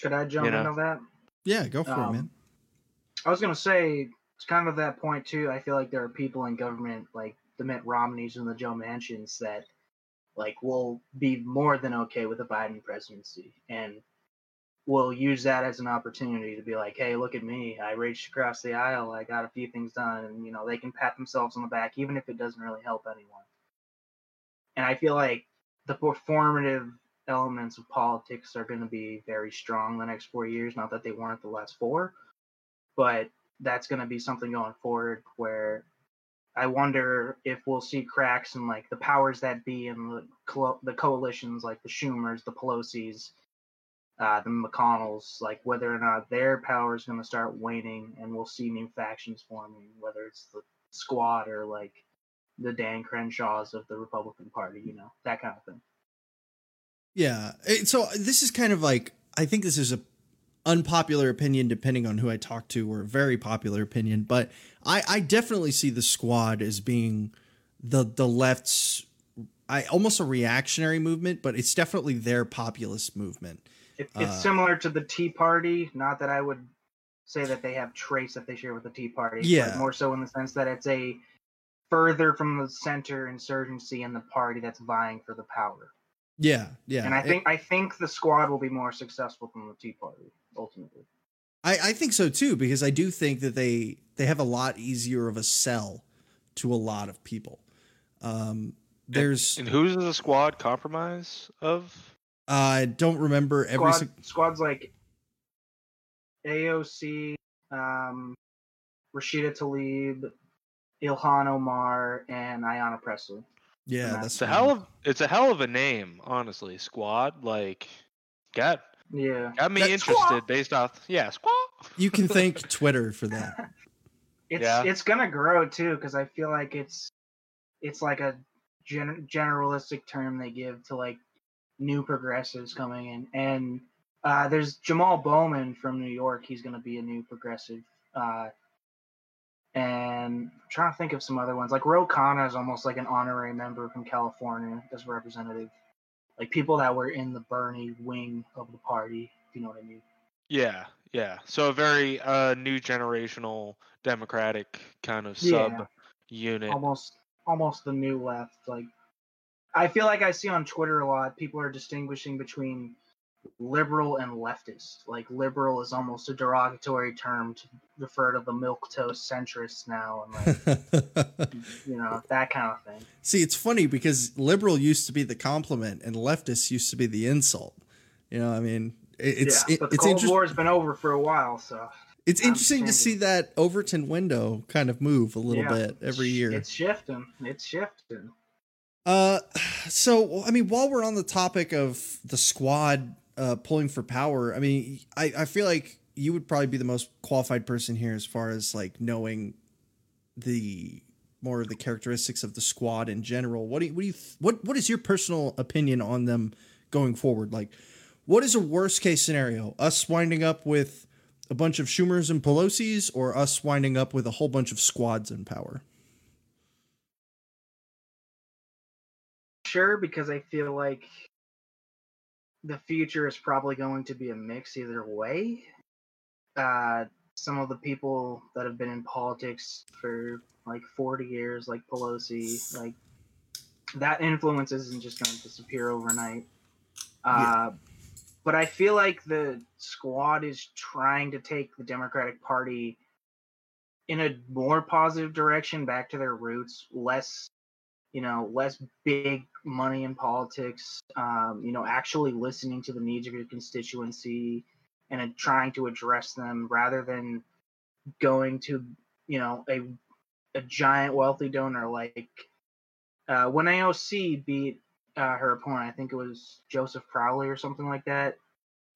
Could I jump you know? into that? Yeah, go for um, it, man. I was gonna say it's kind of that point too. I feel like there are people in government like the Mitt Romneys and the Joe Manchins that like will be more than okay with a Biden presidency and will use that as an opportunity to be like, hey, look at me. I reached across the aisle. I got a few things done. And, you know, they can pat themselves on the back, even if it doesn't really help anyone. And I feel like the performative elements of politics are going to be very strong the next four years. Not that they weren't the last four, but that's going to be something going forward where I wonder if we'll see cracks in like the powers that be and the co- the coalitions like the Schumers, the Pelosi's, uh, the McConnells, like whether or not their power is going to start waning and we'll see new factions forming, whether it's the squad or like the Dan Crenshaws of the Republican Party, you know, that kind of thing. Yeah. So this is kind of like I think this is a unpopular opinion depending on who I talk to, or a very popular opinion. But I, I definitely see the squad as being the the left's I almost a reactionary movement, but it's definitely their populist movement. It, it's Uh, similar to the Tea Party. Not that I would say that they have traits that they share with the Tea Party. Yeah. But more so in the sense that it's a further from the center insurgency and the party that's vying for the power. Yeah, yeah. and I It- think I think the squad will be more successful than the Tea Party ultimately. I, I think so too because I do think that they they have a lot easier of a sell to a lot of people. Um, there's And who's the squad compromise of? I don't remember every Squad, sing- squad's like AOC, um, Rashida Tlaib, Ilhan Omar, and Ayanna Pressley. yeah that's that's It's a hell of it's a hell of a name, honestly. Squad like got Yeah. got me That- interested Squad! based off yeah squad. you can thank Twitter for that. It's Yeah. it's gonna grow too because I feel like it's it's like a gen- generalistic term they give to like new progressives coming in, and uh, there's Jamal Bowman from New York. He's gonna be a new progressive, uh, and I'm trying to think of some other ones. Like Ro Khanna is almost like an honorary member from California as a representative. Like people that were in the Bernie wing of the party, if you know what I mean. Yeah, yeah. So a very uh new generational democratic kind of Yeah. sub unit. almost almost the new left like i feel like i see on twitter a lot people are distinguishing between liberal and leftist like liberal is almost a derogatory term to refer to the milquetoast centrists now and like you know that kind of thing See, it's funny because liberal used to be the compliment and leftist used to be the insult. You know, I mean, it, it's yeah it- but the it's cold interesting. war's been over for a while so It's I'm interesting to see that Overton window kind of move a little Yeah, bit every year. it's shifting it's shifting Uh, so I mean, while we're on the topic of the squad uh, pulling for power, I mean, I, I feel like you would probably be the most qualified person here as far as like knowing the more of the characteristics of the squad in general. What do you, what do you what what is your personal opinion on them going forward? Like, what is a worst case scenario? Us winding up with a bunch of Schumers and Pelosi's, or us winding up with a whole bunch of squads in power? Sure because I feel like the future is probably going to be a mix either way. Uh, some of the people that have been in politics for like 40 years, like Pelosi, like that influence isn't just going to disappear overnight. Uh, But I feel like the squad is trying to take the Democratic Party in a more positive direction, back to their roots, less you know, less big money in politics, um, you know, actually listening to the needs of your constituency and uh, trying to address them rather than going to, you know, a, a giant wealthy donor like uh, when AOC beat uh, her opponent, I think it was Joseph Crowley or something like that.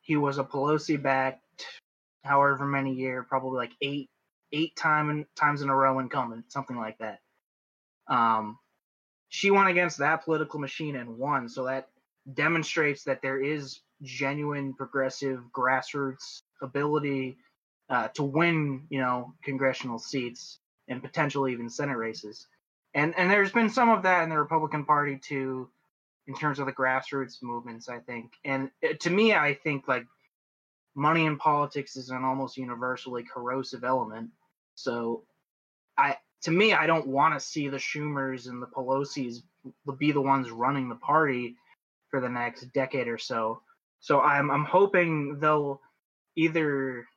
He was a Pelosi backed, however many year, probably like eight eight time times in a row incumbent, something like that. Um, she went against that political machine and won. So that demonstrates that there is genuine progressive grassroots ability uh, to win, you know, congressional seats and potentially even Senate races. And and there's been some of that in the Republican Party too, in terms of the grassroots movements. I think, and uh, to me, I think like money in politics is an almost universally corrosive element. So, I to me, I don't want to see the Schumers and the Pelosi's be the ones running the party for the next decade or so. So I'm I'm hoping they'll either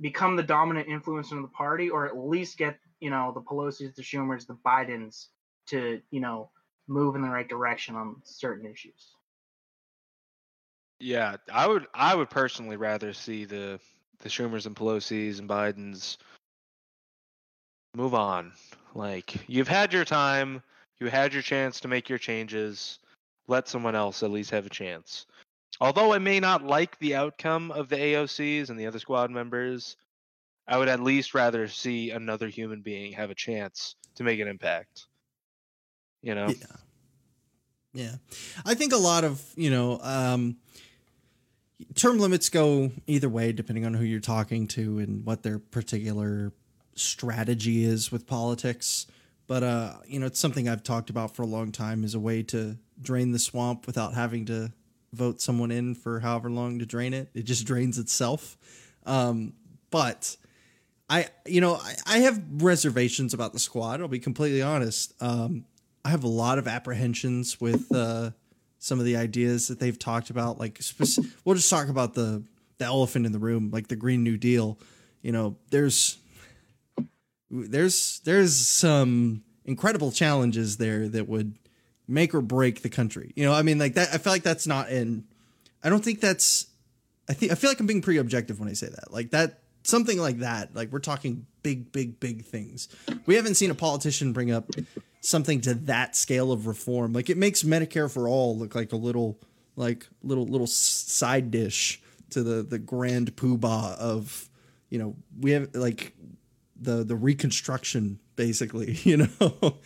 become the dominant influence in the party or at least get, you know, the Pelosi's, the Schumers, the Bidens to, you know, move in the right direction on certain issues. Yeah, I would I would personally rather see the the Schumers and Pelosi's and Biden's move on. Like you've had your time, you had your chance to make your changes. Let someone else at least have a chance. Although I may not like the outcome of the AOCs and the other squad members, I would at least rather see another human being have a chance to make an impact. You know? Yeah. Yeah. I think a lot of, you know, um, term limits go either way depending on who you're talking to and what their particular strategy is with politics. But uh, you know, it's something I've talked about for a long time as a way to drain the swamp without having to vote someone in for however long to drain it. It just drains itself. Um, but I, you know, I, I have reservations about the squad. I'll be completely honest. Um, I have a lot of apprehensions with uh, some of the ideas that they've talked about. Like, speci- we'll just talk about the the elephant in the room, like the Green New Deal. You know, there's there's there's some incredible challenges there that would make or break the country. You know, I mean, like that. I feel like that's not in. I don't think that's. I think I feel like I'm being pretty objective when I say that. Like that, something like that. Like we're talking big, big, big things. We haven't seen a politician bring up something to that scale of reform. Like it makes Medicare for all look like a little, like little little side dish to the the grand poobah of, you know, we have like the the reconstruction basically. You know.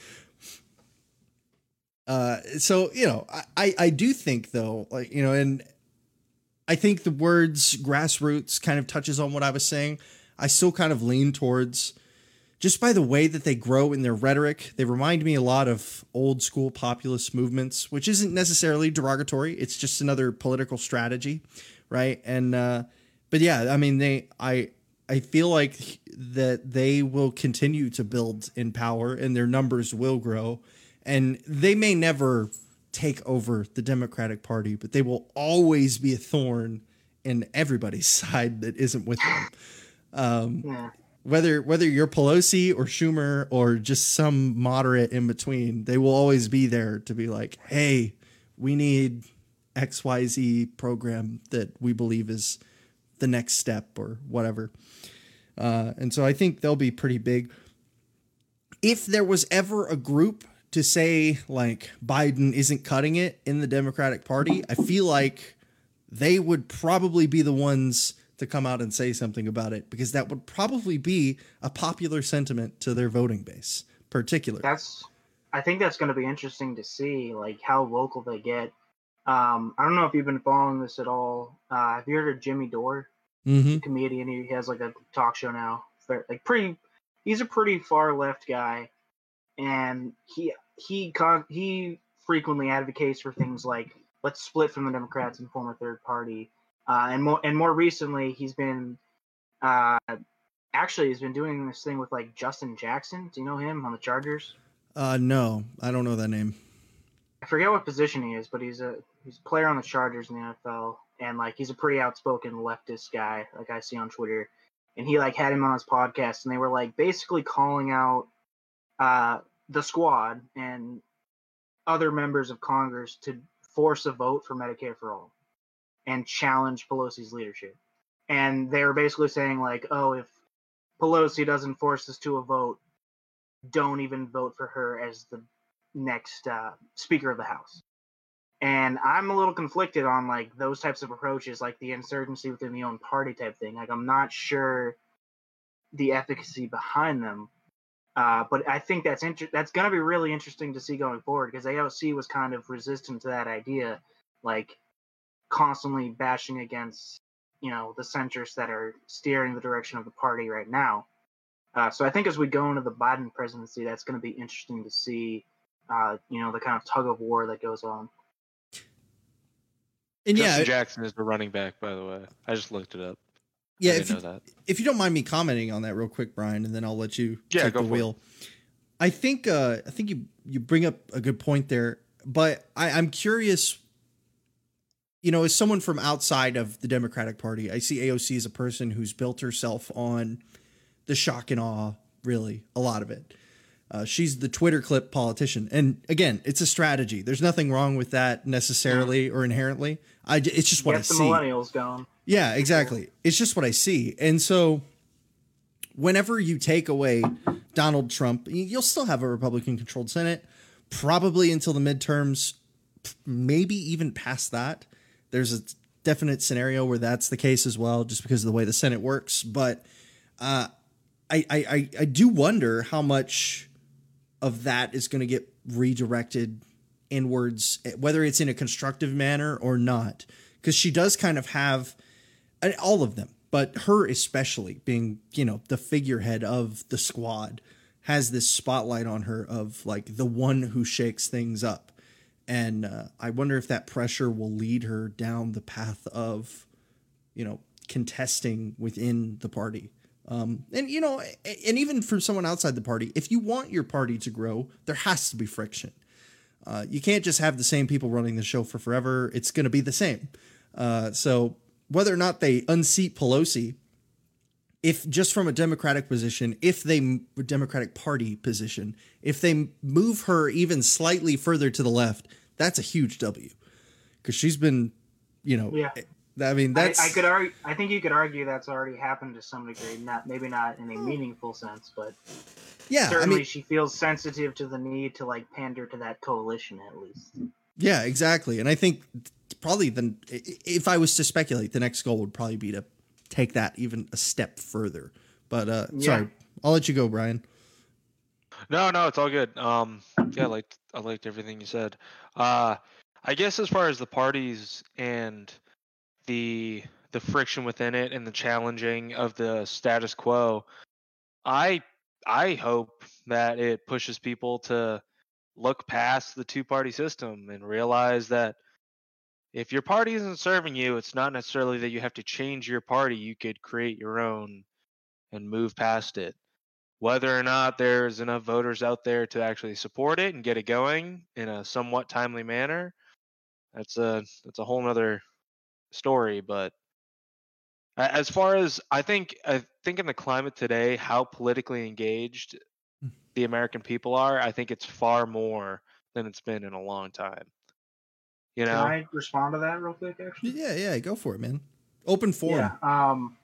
Uh, so you know, I I do think though, like you know, and I think the words grassroots kind of touches on what I was saying. I still kind of lean towards just by the way that they grow in their rhetoric. They remind me a lot of old school populist movements, which isn't necessarily derogatory. It's just another political strategy, right? And uh, but yeah, I mean, they I I feel like that they will continue to build in power and their numbers will grow and they may never take over the Democratic Party, but they will always be a thorn in everybody's side that isn't with them. Um, Yeah. whether whether you're Pelosi or Schumer or just some moderate in between, they will always be there to be like, "Hey, we need XYZ program that we believe is the next step or whatever." Uh, and so I think they'll be pretty big. If there was ever a group to say like Biden isn't cutting it in the Democratic Party, I feel like they would probably be the ones to come out and say something about it because that would probably be a popular sentiment to their voting base, particularly. That's I think that's going to be interesting to see, like how local they get. Um, I don't know if you've been following this at all. Uh, have you heard of Jimmy Dore, Mm-hmm. comedian? He has like a talk show now. Like pretty, he's a pretty far left guy, and he he con- he frequently advocates for things like let's split from the Democrats and form a third party. Uh, and more and more recently, he's been uh, actually he's been doing this thing with like Justin Jackson. Do you know him on the Chargers? Uh, no, I don't know that name. I forget what position he is, but he's a he's a player on the Chargers in the NFL, and like he's a pretty outspoken leftist guy, like I see on Twitter. And he like had him on his podcast, and they were like basically calling out uh, the squad and other members of Congress to force a vote for Medicare for all and challenge Pelosi's leadership. And they were basically saying like, oh, if Pelosi doesn't force us to a vote, don't even vote for her as the next uh, Speaker of the House. And I'm a little conflicted on like those types of approaches, like the insurgency within the own party type thing. Like I'm not sure the efficacy behind them, uh, but I think that's inter- that's going to be really interesting to see going forward because AOC was kind of resistant to that idea, like constantly bashing against you know the centrists that are steering the direction of the party right now. Uh, so I think as we go into the Biden presidency, that's going to be interesting to see, uh, you know, the kind of tug of war that goes on. And Justin yeah, Jackson is the running back, by the way. I just looked it up. yeah. If you, know that. if you don't mind me commenting on that real quick, Brian, and then I'll let you Yeah, take go the for it. wheel. I think uh, I think you you bring up a good point there, but I, I'm curious. You know, as someone from outside of the Democratic Party, I see AOC as a person who's built herself on the shock and awe, really, a lot of it. Uh, she's the Twitter clip politician, and again, it's a strategy. There's nothing wrong with that necessarily or inherently. I it's just what Get I the see. millennials going. Yeah, exactly. It's just what I see. And so whenever you take away Donald Trump, you'll still have a Republican controlled Senate, probably until the midterms, maybe even past that. There's a definite scenario where that's the case as well, just because of the way the Senate works. But uh, I, I, I, I do wonder how much of that is going to get redirected inwards, whether it's in a constructive manner or not. Because she does kind of have all of them, but her especially being, you know, the figurehead of the squad has this spotlight on her of like the one who shakes things up. And uh, I wonder if that pressure will lead her down the path of, you know, contesting within the party. Um, and you know, and even for someone outside the party, if you want your party to grow, there has to be friction. Uh, you can't just have the same people running the show for forever. It's going to be the same. Uh, so whether or not they unseat Pelosi, if just from a Democratic position, if they Democratic Party position, if they move her even slightly further to the left, that's a huge W because she's been, you know, Yeah. I mean I, that's I could argue. I think you could argue that's already happened to some degree. Not maybe not in a meaningful sense, but yeah. I certainly mean, she feels sensitive to the need to like pander to that coalition at least. Yeah, exactly. And I think probably the if I was to speculate, the next goal would probably be to take that even a step further. But uh Yeah. sorry, I'll let you go, Brian. No, no, it's all good. Um, yeah, I liked I liked everything you said. Uh, I guess as far as the parties and the the friction within it and the challenging of the status quo, I I hope that it pushes people to look past the two party system and realize that if your party isn't serving you, it's not necessarily that you have to change your party. You could create your own and move past it whether or not there's enough voters out there to actually support it and get it going in a somewhat timely manner that's a that's a whole nother story but as far as i think i think in the climate today how politically engaged Hmm. the american people are i think it's far more than it's been in a long time you Can know I respond to that real quick? Actually. Yeah, yeah, go for it, man. Open forum. Yeah. Um.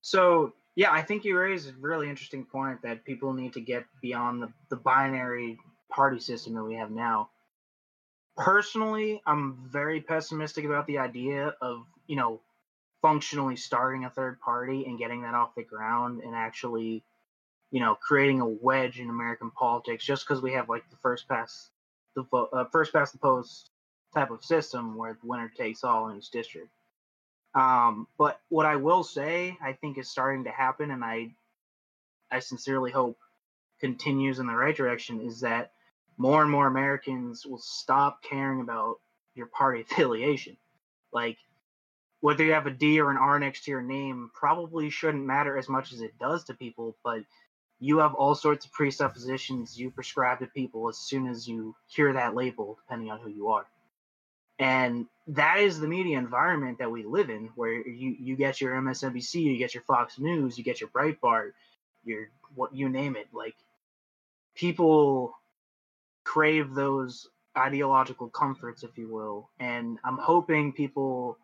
So yeah, I think you raise a really interesting point that people need to get beyond the the binary party system that we have now. Personally, I'm very pessimistic about the idea of you know functionally starting a third party and getting that off the ground and actually you know creating a wedge in American politics just because we have like the first past the uh, first past the post type of system where the winner takes all in each district. Um, but what I will say, I think is starting to happen, and I, I sincerely hope continues in the right direction, is that more and more Americans will stop caring about your party affiliation. Like whether you have a D or an R next to your name probably shouldn't matter as much as it does to people, but you have all sorts of presuppositions you prescribe to people as soon as you hear that label, depending on who you are and that is the media environment that we live in where you you get your msnbc you get your fox news you get your breitbart your what you name it like people crave those ideological comforts if you will and i'm hoping people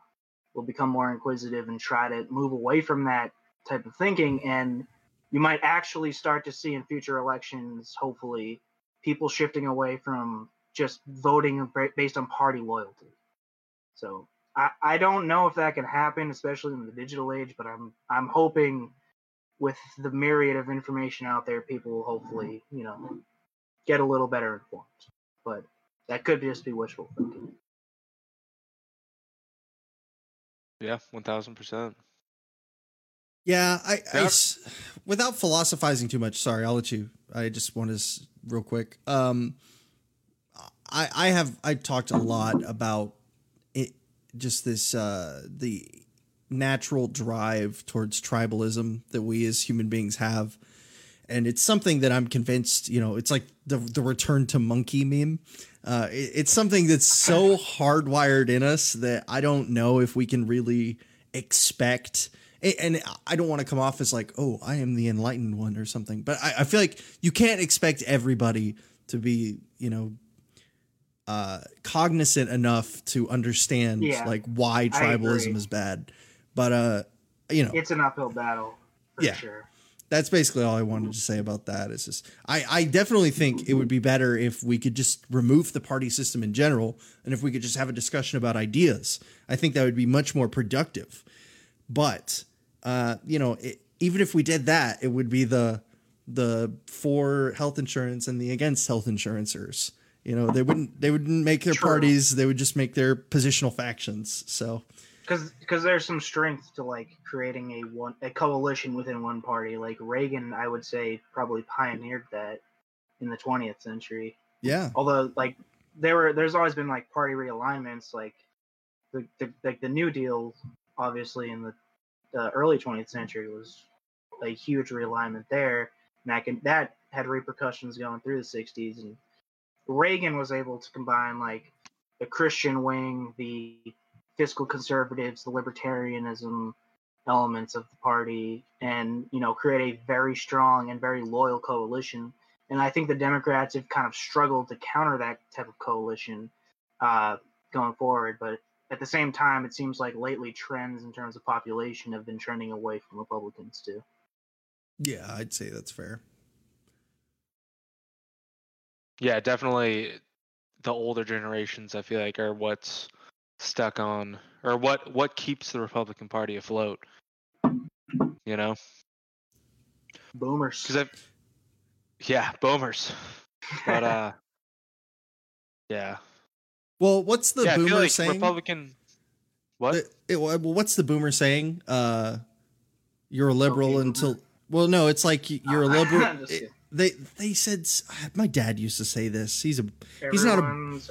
will become more inquisitive and try to move away from that type of thinking and you might actually start to see in future elections hopefully people shifting away from just voting based on party loyalty. So I, I don't know if that can happen, especially in the digital age, but I'm I'm hoping with the myriad of information out there, people will hopefully, you know, get a little better informed. But that could just be wishful thinking. yeah 1000% Yeah, I, I without philosophizing too much. Sorry, I'll let you. I just want to real quick. Um, I I have I talked a lot about it. Just this uh the natural drive towards tribalism that we as human beings have, and it's something that I'm convinced. You know, it's like the the return to monkey meme. Uh, it- it's something that's so hardwired in us that I don't know if we can really expect And I don't want to come off as like, oh, I am the enlightened one or something. But I, I feel like you can't expect everybody to be, you know, uh, cognizant enough to understand Yeah, like why tribalism is bad. But uh, you know, It's an uphill battle for Yeah. sure. That's basically all I wanted to say about that. Is just I, I definitely think it would be better if we could just remove the party system in general, and if we could just have a discussion about ideas. I think that would be much more productive. But uh, you know, it, even if we did that, it would be the the for health insurance and the against health insurancers. You know, they wouldn't they wouldn't make their parties. They would just make their positional factions. So because because there's some strength to like creating a one a coalition within one party. Like Reagan, I would say probably pioneered that in the 20th century. yeah, Although like there were there's always been like party realignments. Like the, the like the New Deal, obviously in the uh, early 20th century was a huge realignment there, and that can that had repercussions going through the 60s. And Reagan was able to combine like the Christian wing, the fiscal conservatives, the libertarianism elements of the party, and you know create a very strong and very loyal coalition. And I think the Democrats have kind of struggled to counter that type of coalition uh, going forward. But at the same time, it seems like lately trends in terms of population have been trending away from Republicans too. yeah, I'd say that's fair. Yeah, definitely the older generations I feel like are what's stuck on or what what keeps the Republican Party afloat. You know? Boomers. Cuz I've Yeah, boomers. But uh yeah. Well, what's the yeah, boomer like saying? Republican What? Uh, it- well, what's the boomer saying? Uh, you're a liberal Okay, until. boomer. Well, no, it's like you're a liberal. I'm just it- kidding. they they said my dad used to say this. He's a He's not a-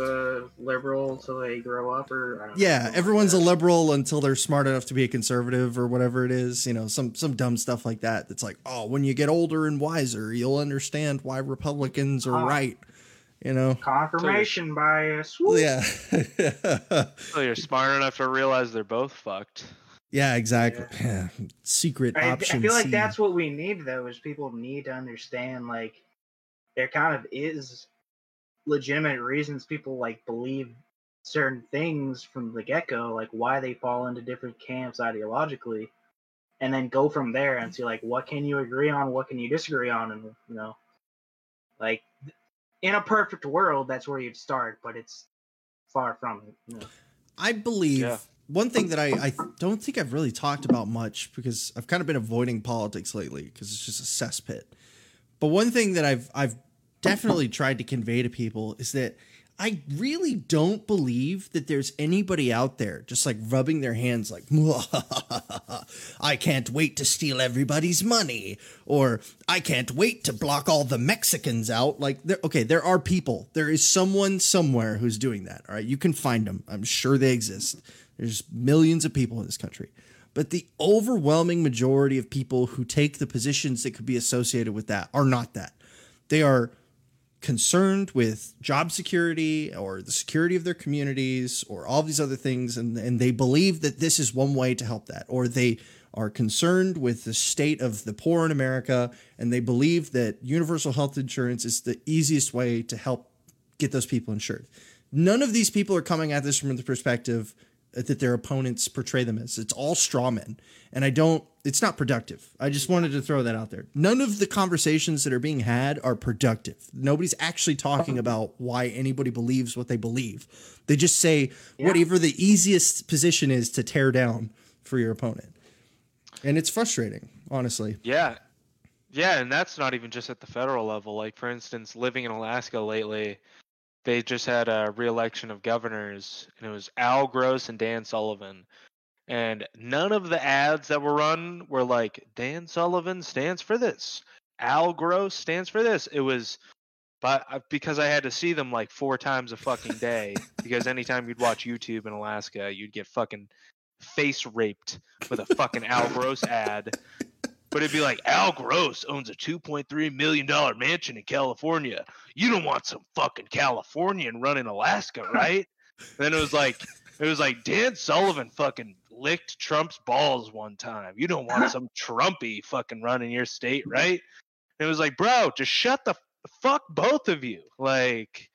a liberal until they grow up, or I don't know, yeah. something like Everyone's a liberal until they're smart enough to be a conservative or whatever it is. You know, some some dumb stuff like that. That's like, oh, when you get older and wiser, you'll understand why Republicans are Ah. right. You know. confirmation bias. Woo. Yeah. So you're smart enough to realize they're both fucked. Yeah. Exactly. Yeah. Secret I, I option. feel like C. that's what we need though is people need to understand like there kind of is legitimate reasons people like believe certain things from the get-go like why they fall into different camps ideologically and then go from there and see like what can you agree on what can you disagree on and you know like in a perfect world that's where you'd start but it's far from it you know? I believe Yeah. One thing that I, I don't think I've really talked about much because I've kind of been avoiding politics lately because it's just a cesspit. But one thing that I've I've definitely tried to convey to people is that I really don't believe that there's anybody out there just like rubbing their hands like I can't wait to steal everybody's money or I can't wait to block all the Mexicans out. Like there okay there are people. There is someone somewhere who's doing that all right? You can find them I'm sure they exist there's millions of people in this country. But the overwhelming majority of people who take the positions that could be associated with that are not that. They are concerned with job security or the security of their communities or all these other things and, and they believe that this is one way to help that. Or they are concerned with the state of the poor in america and they believe that universal health insurance is the easiest way to help get those people insured. None of these people are coming at this from the perspective that their opponents portray them as. It's all straw men. And i don't it's not productive. I just wanted to throw that out there. None of the conversations that are being had are productive. Nobody's actually talking about why anybody believes what they believe. They just say whatever the easiest position is to tear down for your opponent. And it's frustrating honestly. Yeah. Yeah, and that's not even just at the federal level. Like for instance, living in Alaska lately, they just had a re-election of governors and it was Al Gross and Dan Sullivan. And none of the ads that were run were like Dan Sullivan stands for this. Al Gross stands for this. It was but because I had to see them like four times a fucking day because anytime you'd watch YouTube in Alaska, you'd get fucking face raped with a fucking Al Gross ad. But it'd be like Al Gross owns a two point three million dollar mansion in California. You don't want some fucking Californian running Alaska, right? Then it was like it was like Dan Sullivan fucking licked Trump's balls one time. You don't want some Trumpy fucking running your state, right? And it was like, bro, just shut the fuck both of you. Like,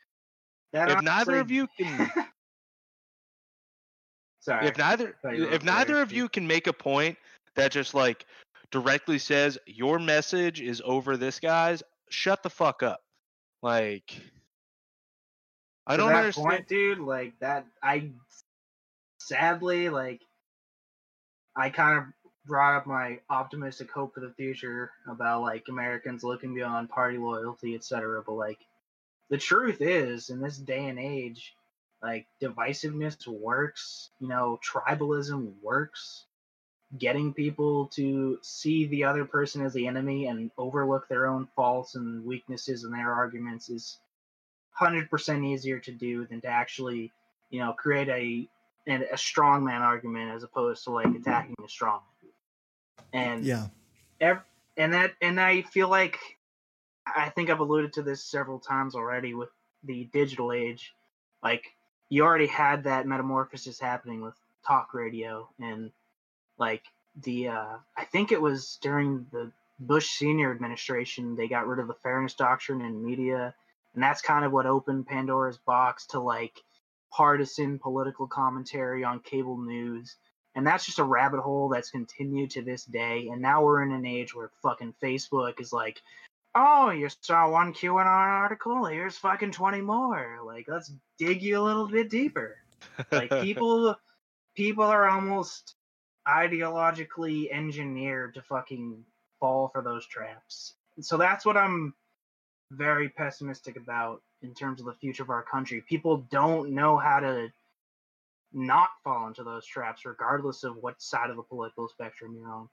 That if neither of you can, Sorry. if neither, thought you were if neither of you can make a point that just like directly says your message is over this guy's, shut the fuck up. Like, I don't that understand. point, dude. Like that, I sadly like. I kind of brought up my optimistic hope for the future about like Americans looking beyond party loyalty, etc. But like, the truth is, in this day and age, like divisiveness works. You know, tribalism works. Getting people to see the other person as the enemy and overlook their own faults and weaknesses in their arguments is hundred percent easier to do than to actually, you know, create a and a strongman argument as opposed to like attacking a strong. And Yeah. ev- and that and I feel like I think I've alluded to this several times already with the digital age. Like you already had that metamorphosis happening with talk radio and like the uh I think it was during the Bush senior administration they got rid of the fairness doctrine in media and that's kind of what opened Pandora's box to like partisan political commentary on cable news. And that's just a rabbit hole that's continued to this day and now we're in an age where fucking facebook is like oh you saw one qanon article here's fucking 20 more. Like let's dig you a little bit deeper. Like people people are almost ideologically engineered to fucking fall for those traps so that's what i'm very pessimistic about in terms of the future of our country people don't know how to not fall into those traps regardless of what side of the political spectrum you're on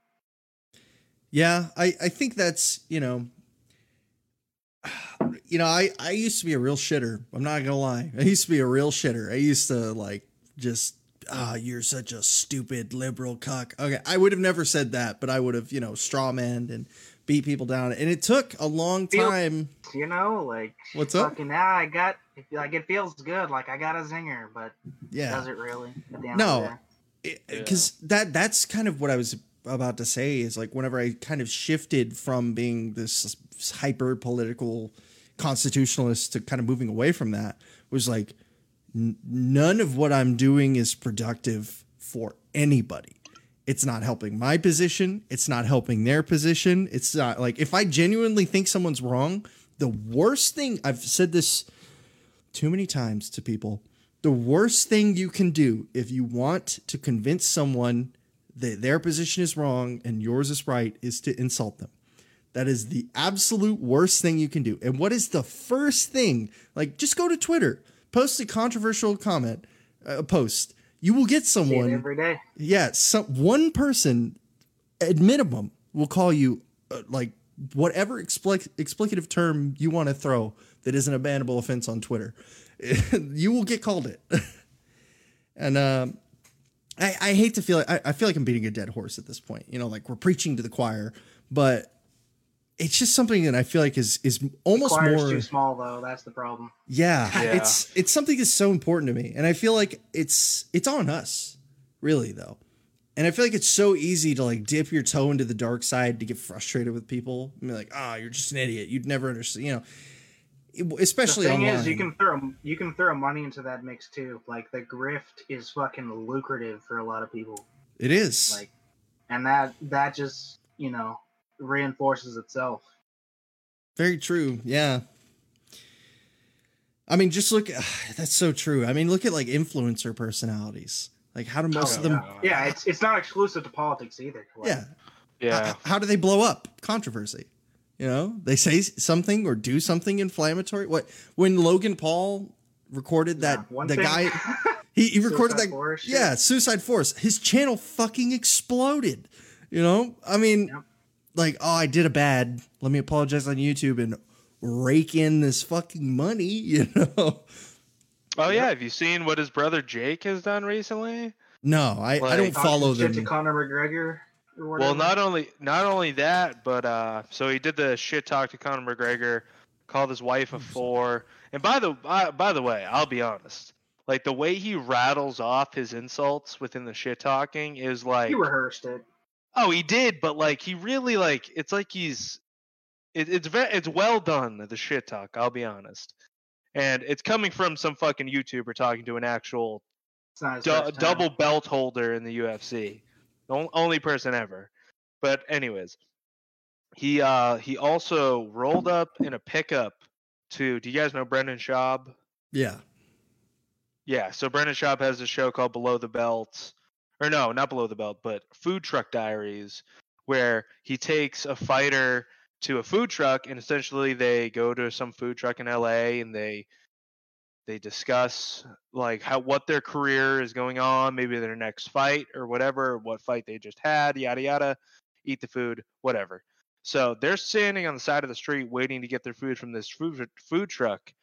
Yeah, I, I think that's, you know, you know, I, I used to be a real shitter. I'm not gonna lie. I used to be a real shitter. I used to like just ah, you're such a stupid liberal cuck. Okay, I would have never said that, but I would have, you know, strawmanned and beat people down. And it took a long Feel- time. you know like What's up? fucking now i got like it feels good like i got a zinger but Yeah. does it really at the end No. of the day? because that that's kind of what I was about to say is like whenever I kind of shifted from being this hyper political constitutionalist to kind of moving away from that was like n- none of what I'm doing is productive for anybody. It's not helping my position. It's not helping their position. It's not like if I genuinely think someone's wrong, the worst thing I've said this too many times to people. The worst thing you can do if you want to convince someone that their position is wrong and yours is right is to insult them. That is the absolute worst thing you can do. And what is the first thing? Like, just go to Twitter, post a controversial comment, a post. You will get someone every day yeah, some one person at minimum will call you uh, like whatever explic- explicative term you want to throw that isn't a bannable offense on Twitter. you will get called it. and um, I, I hate to feel like I, I feel like I'm beating a dead horse at this point. You know, like we're preaching to the choir, but it's just something that I feel like is is almost more too small though that's the problem yeah, Yeah. it's it's something that's so important to me, and I feel like it's it's on us, really though. And I feel like it's so easy to like dip your toe into the dark side to get frustrated with people. and be like, "Ah, you're just an idiot. You'd never understand." You know, especially the thing online. is you can throw you can throw money into that mix too like the grift is fucking lucrative for a lot of people it is. like and that that just you know reinforces itself Very true. Yeah. I mean, just look. That's so true. I mean, look at like influencer personalities. Like, how do oh, most of them? Oh, yeah it's it's not exclusive to politics either like, Yeah. yeah. How, how do they blow up? Controversy. You know, they say something or do something inflammatory. What when Logan Paul recorded that Yeah, the thing- guy he, he recorded that Forest shit. yeah Suicide Forest. His channel fucking exploded. You know, I mean, Yep. Like oh I did a bad. Let me apologize on YouTube and rake in this fucking money. You know. Oh yeah, have you seen what his brother Jake has done recently? No, I, I don't Talking follow shit them. to Conor McGregor. Well, not only not only that, but uh, so he did the shit talk to Conor McGregor, called his wife a four. And by the by, by the way, I'll be honest, Like the way he rattles off his insults within the shit talking is like He rehearsed it. Oh, he did, but like he really like it's like he's it, it's very it's well done the shit talk. I'll be honest, and it's coming from some fucking YouTuber talking to an actual It's du- double belt holder in the UFC, the on- only person ever. But anyways, he uh he also rolled up in a pickup to. Do you guys know Brendan Schaub? Yeah. Yeah, so Brendan Schaub has a show called Below the Belt, or no, not Below the Belt, but Food Truck Diaries, where he takes a fighter to a food truck, and essentially they go to some food truck in LA and they they discuss like how what their career is going on, maybe their next fight or whatever, what fight they just had, yada yada, eat the food, whatever. So they're standing on the side of the street waiting to get their food from this food food truck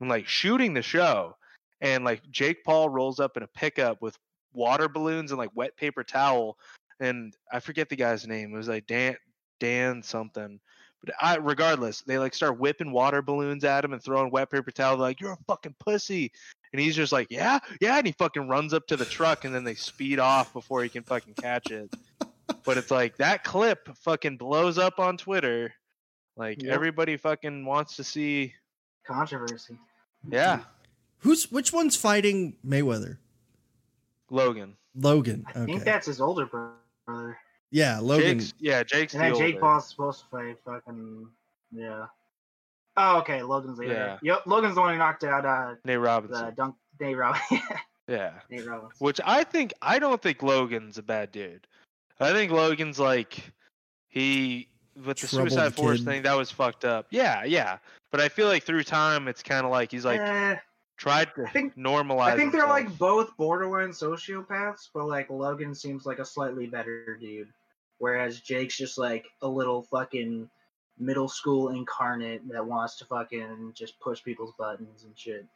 and like shooting the show and like Jake Paul rolls up in a pickup with water balloons and like wet paper towel, and I forget the guy's name. It was like Dan Dan something. But I, regardless, they like start whipping water balloons at him and throwing wet paper towel. Like you're a fucking pussy, and he's just like, yeah, yeah, and he fucking runs up to the truck, and then they speed off before he can fucking catch it. But it's like that clip fucking blows up on Twitter. Like Yep. everybody fucking wants to see. Controversy. Yeah, Who's which one's fighting Mayweather? Logan. Logan. I think that's his older brother. yeah, Logan. Jake's, yeah, Jake's And the then Jake older. Paul's supposed to fight fucking yeah. Oh, okay. Logan's the Yeah. Yep, Logan's the one who knocked out uh Nate Robinson. the dunk Nate Robbins. Yeah. Nate Robbins. Which I think I don't think Logan's a bad dude. I think Logan's like he with the Troubled suicide forest kid. thing that was fucked up. Yeah, yeah. But I feel like through time it's kind of like he's like Eh, tried to I think- normalize. I think they're himself. like both borderline sociopaths, but like Logan seems like a slightly better dude, whereas Jake's just like a little fucking middle school incarnate that wants to fucking just push people's buttons and shit.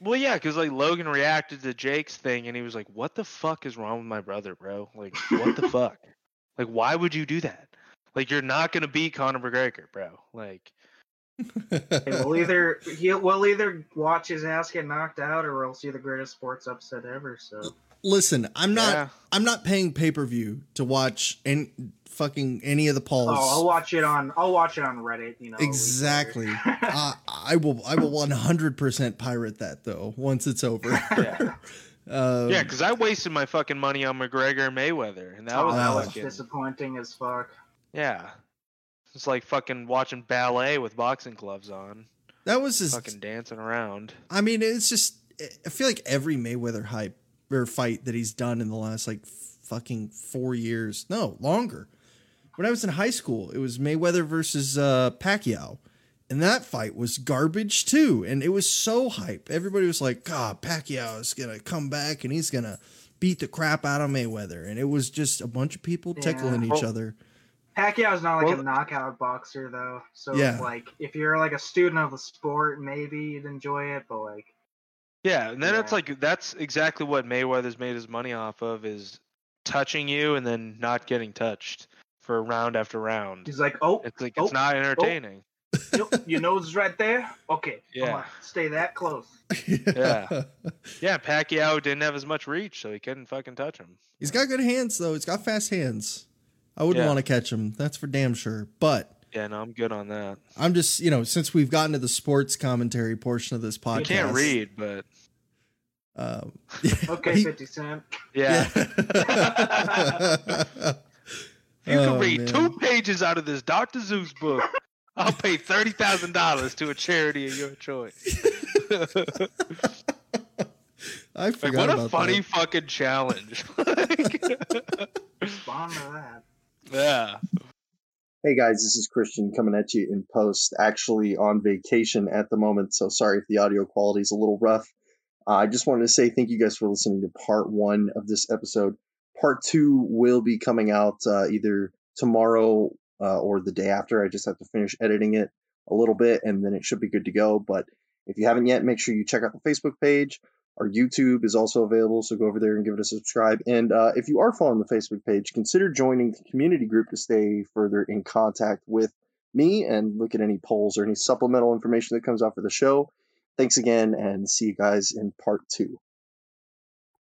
Well, yeah, because like Logan reacted to Jake's thing and he was like, "What the fuck is wrong with my brother, bro? Like, what the fuck? Like, why would you do that? Like, you're not gonna beat Conor McGregor, bro. Like, And we'll either he'll we'll either watch his ass get knocked out or we'll see the greatest sports upset ever. So Listen, I'm not. yeah. I'm not paying pay per view to watch any fucking any of the Pauls. oh, I'll watch it on I'll watch it on Reddit. You know, Exactly. uh, I will. I will 100 percent pirate that though. Once it's over. Yeah. uh, Yeah, because I wasted my fucking money on McGregor and Mayweather, and that oh, was that was fucking disappointing as fuck. yeah. It's like fucking watching ballet with boxing gloves on, that was his. fucking dancing around. I mean, it's just. I feel like every Mayweather hype or fight that he's done in the last like fucking four years, no longer. When I was in high school, it was Mayweather versus uh, Pacquiao, and that fight was garbage too. And it was so hype. Everybody was like, "God, Pacquiao is gonna come back and he's gonna beat the crap out of Mayweather." And it was just a bunch of people Yeah. tickling each Well- other. Pacquiao's not like Well- a knockout boxer though, so Yeah. like if you're like a student of the sport, maybe you'd enjoy it, but like Yeah, and then it's like that's exactly what Mayweather's made his money off of is touching you and then not getting touched for round after round. he's like, oh, It's like oh, it's not oh, entertaining. your, your nose is right there. Okay, Yeah. come on, stay that close. Yeah. Yeah, Pacquiao didn't have as much reach, so he couldn't fucking touch him. He's got good hands though. He's got fast hands. I wouldn't Yeah. want to catch him. That's for damn sure. But Yeah, no, I'm good on that. I'm just, you know, since we've gotten to the sports commentary portion of this podcast, You can't read, but Um, Okay, he- Fifty Cent. yeah. If you Oh, can read man. two pages out of this Dr. Seuss book, I'll pay thirty thousand dollars to a charity of your choice. I forgot like forgot what a funny that. fucking challenge. Respond to that. Yeah. Hey guys, this is Christian coming at you in post. Actually on vacation at the moment, so sorry if the audio quality is a little rough. Uh, I just wanted to say thank you guys for listening to part one of this episode. Part two will be coming out uh, either tomorrow uh, or the day after. I just have to finish editing it a little bit and then it should be good to go. But if you haven't yet, make sure you check out the Facebook page. Our YouTube is also available, so go over there and give it a subscribe. And uh, if you are following the Facebook page, consider joining the community group to stay further in contact with me and look at any polls or any supplemental information that comes out for the show. Thanks again, and see you guys in part two.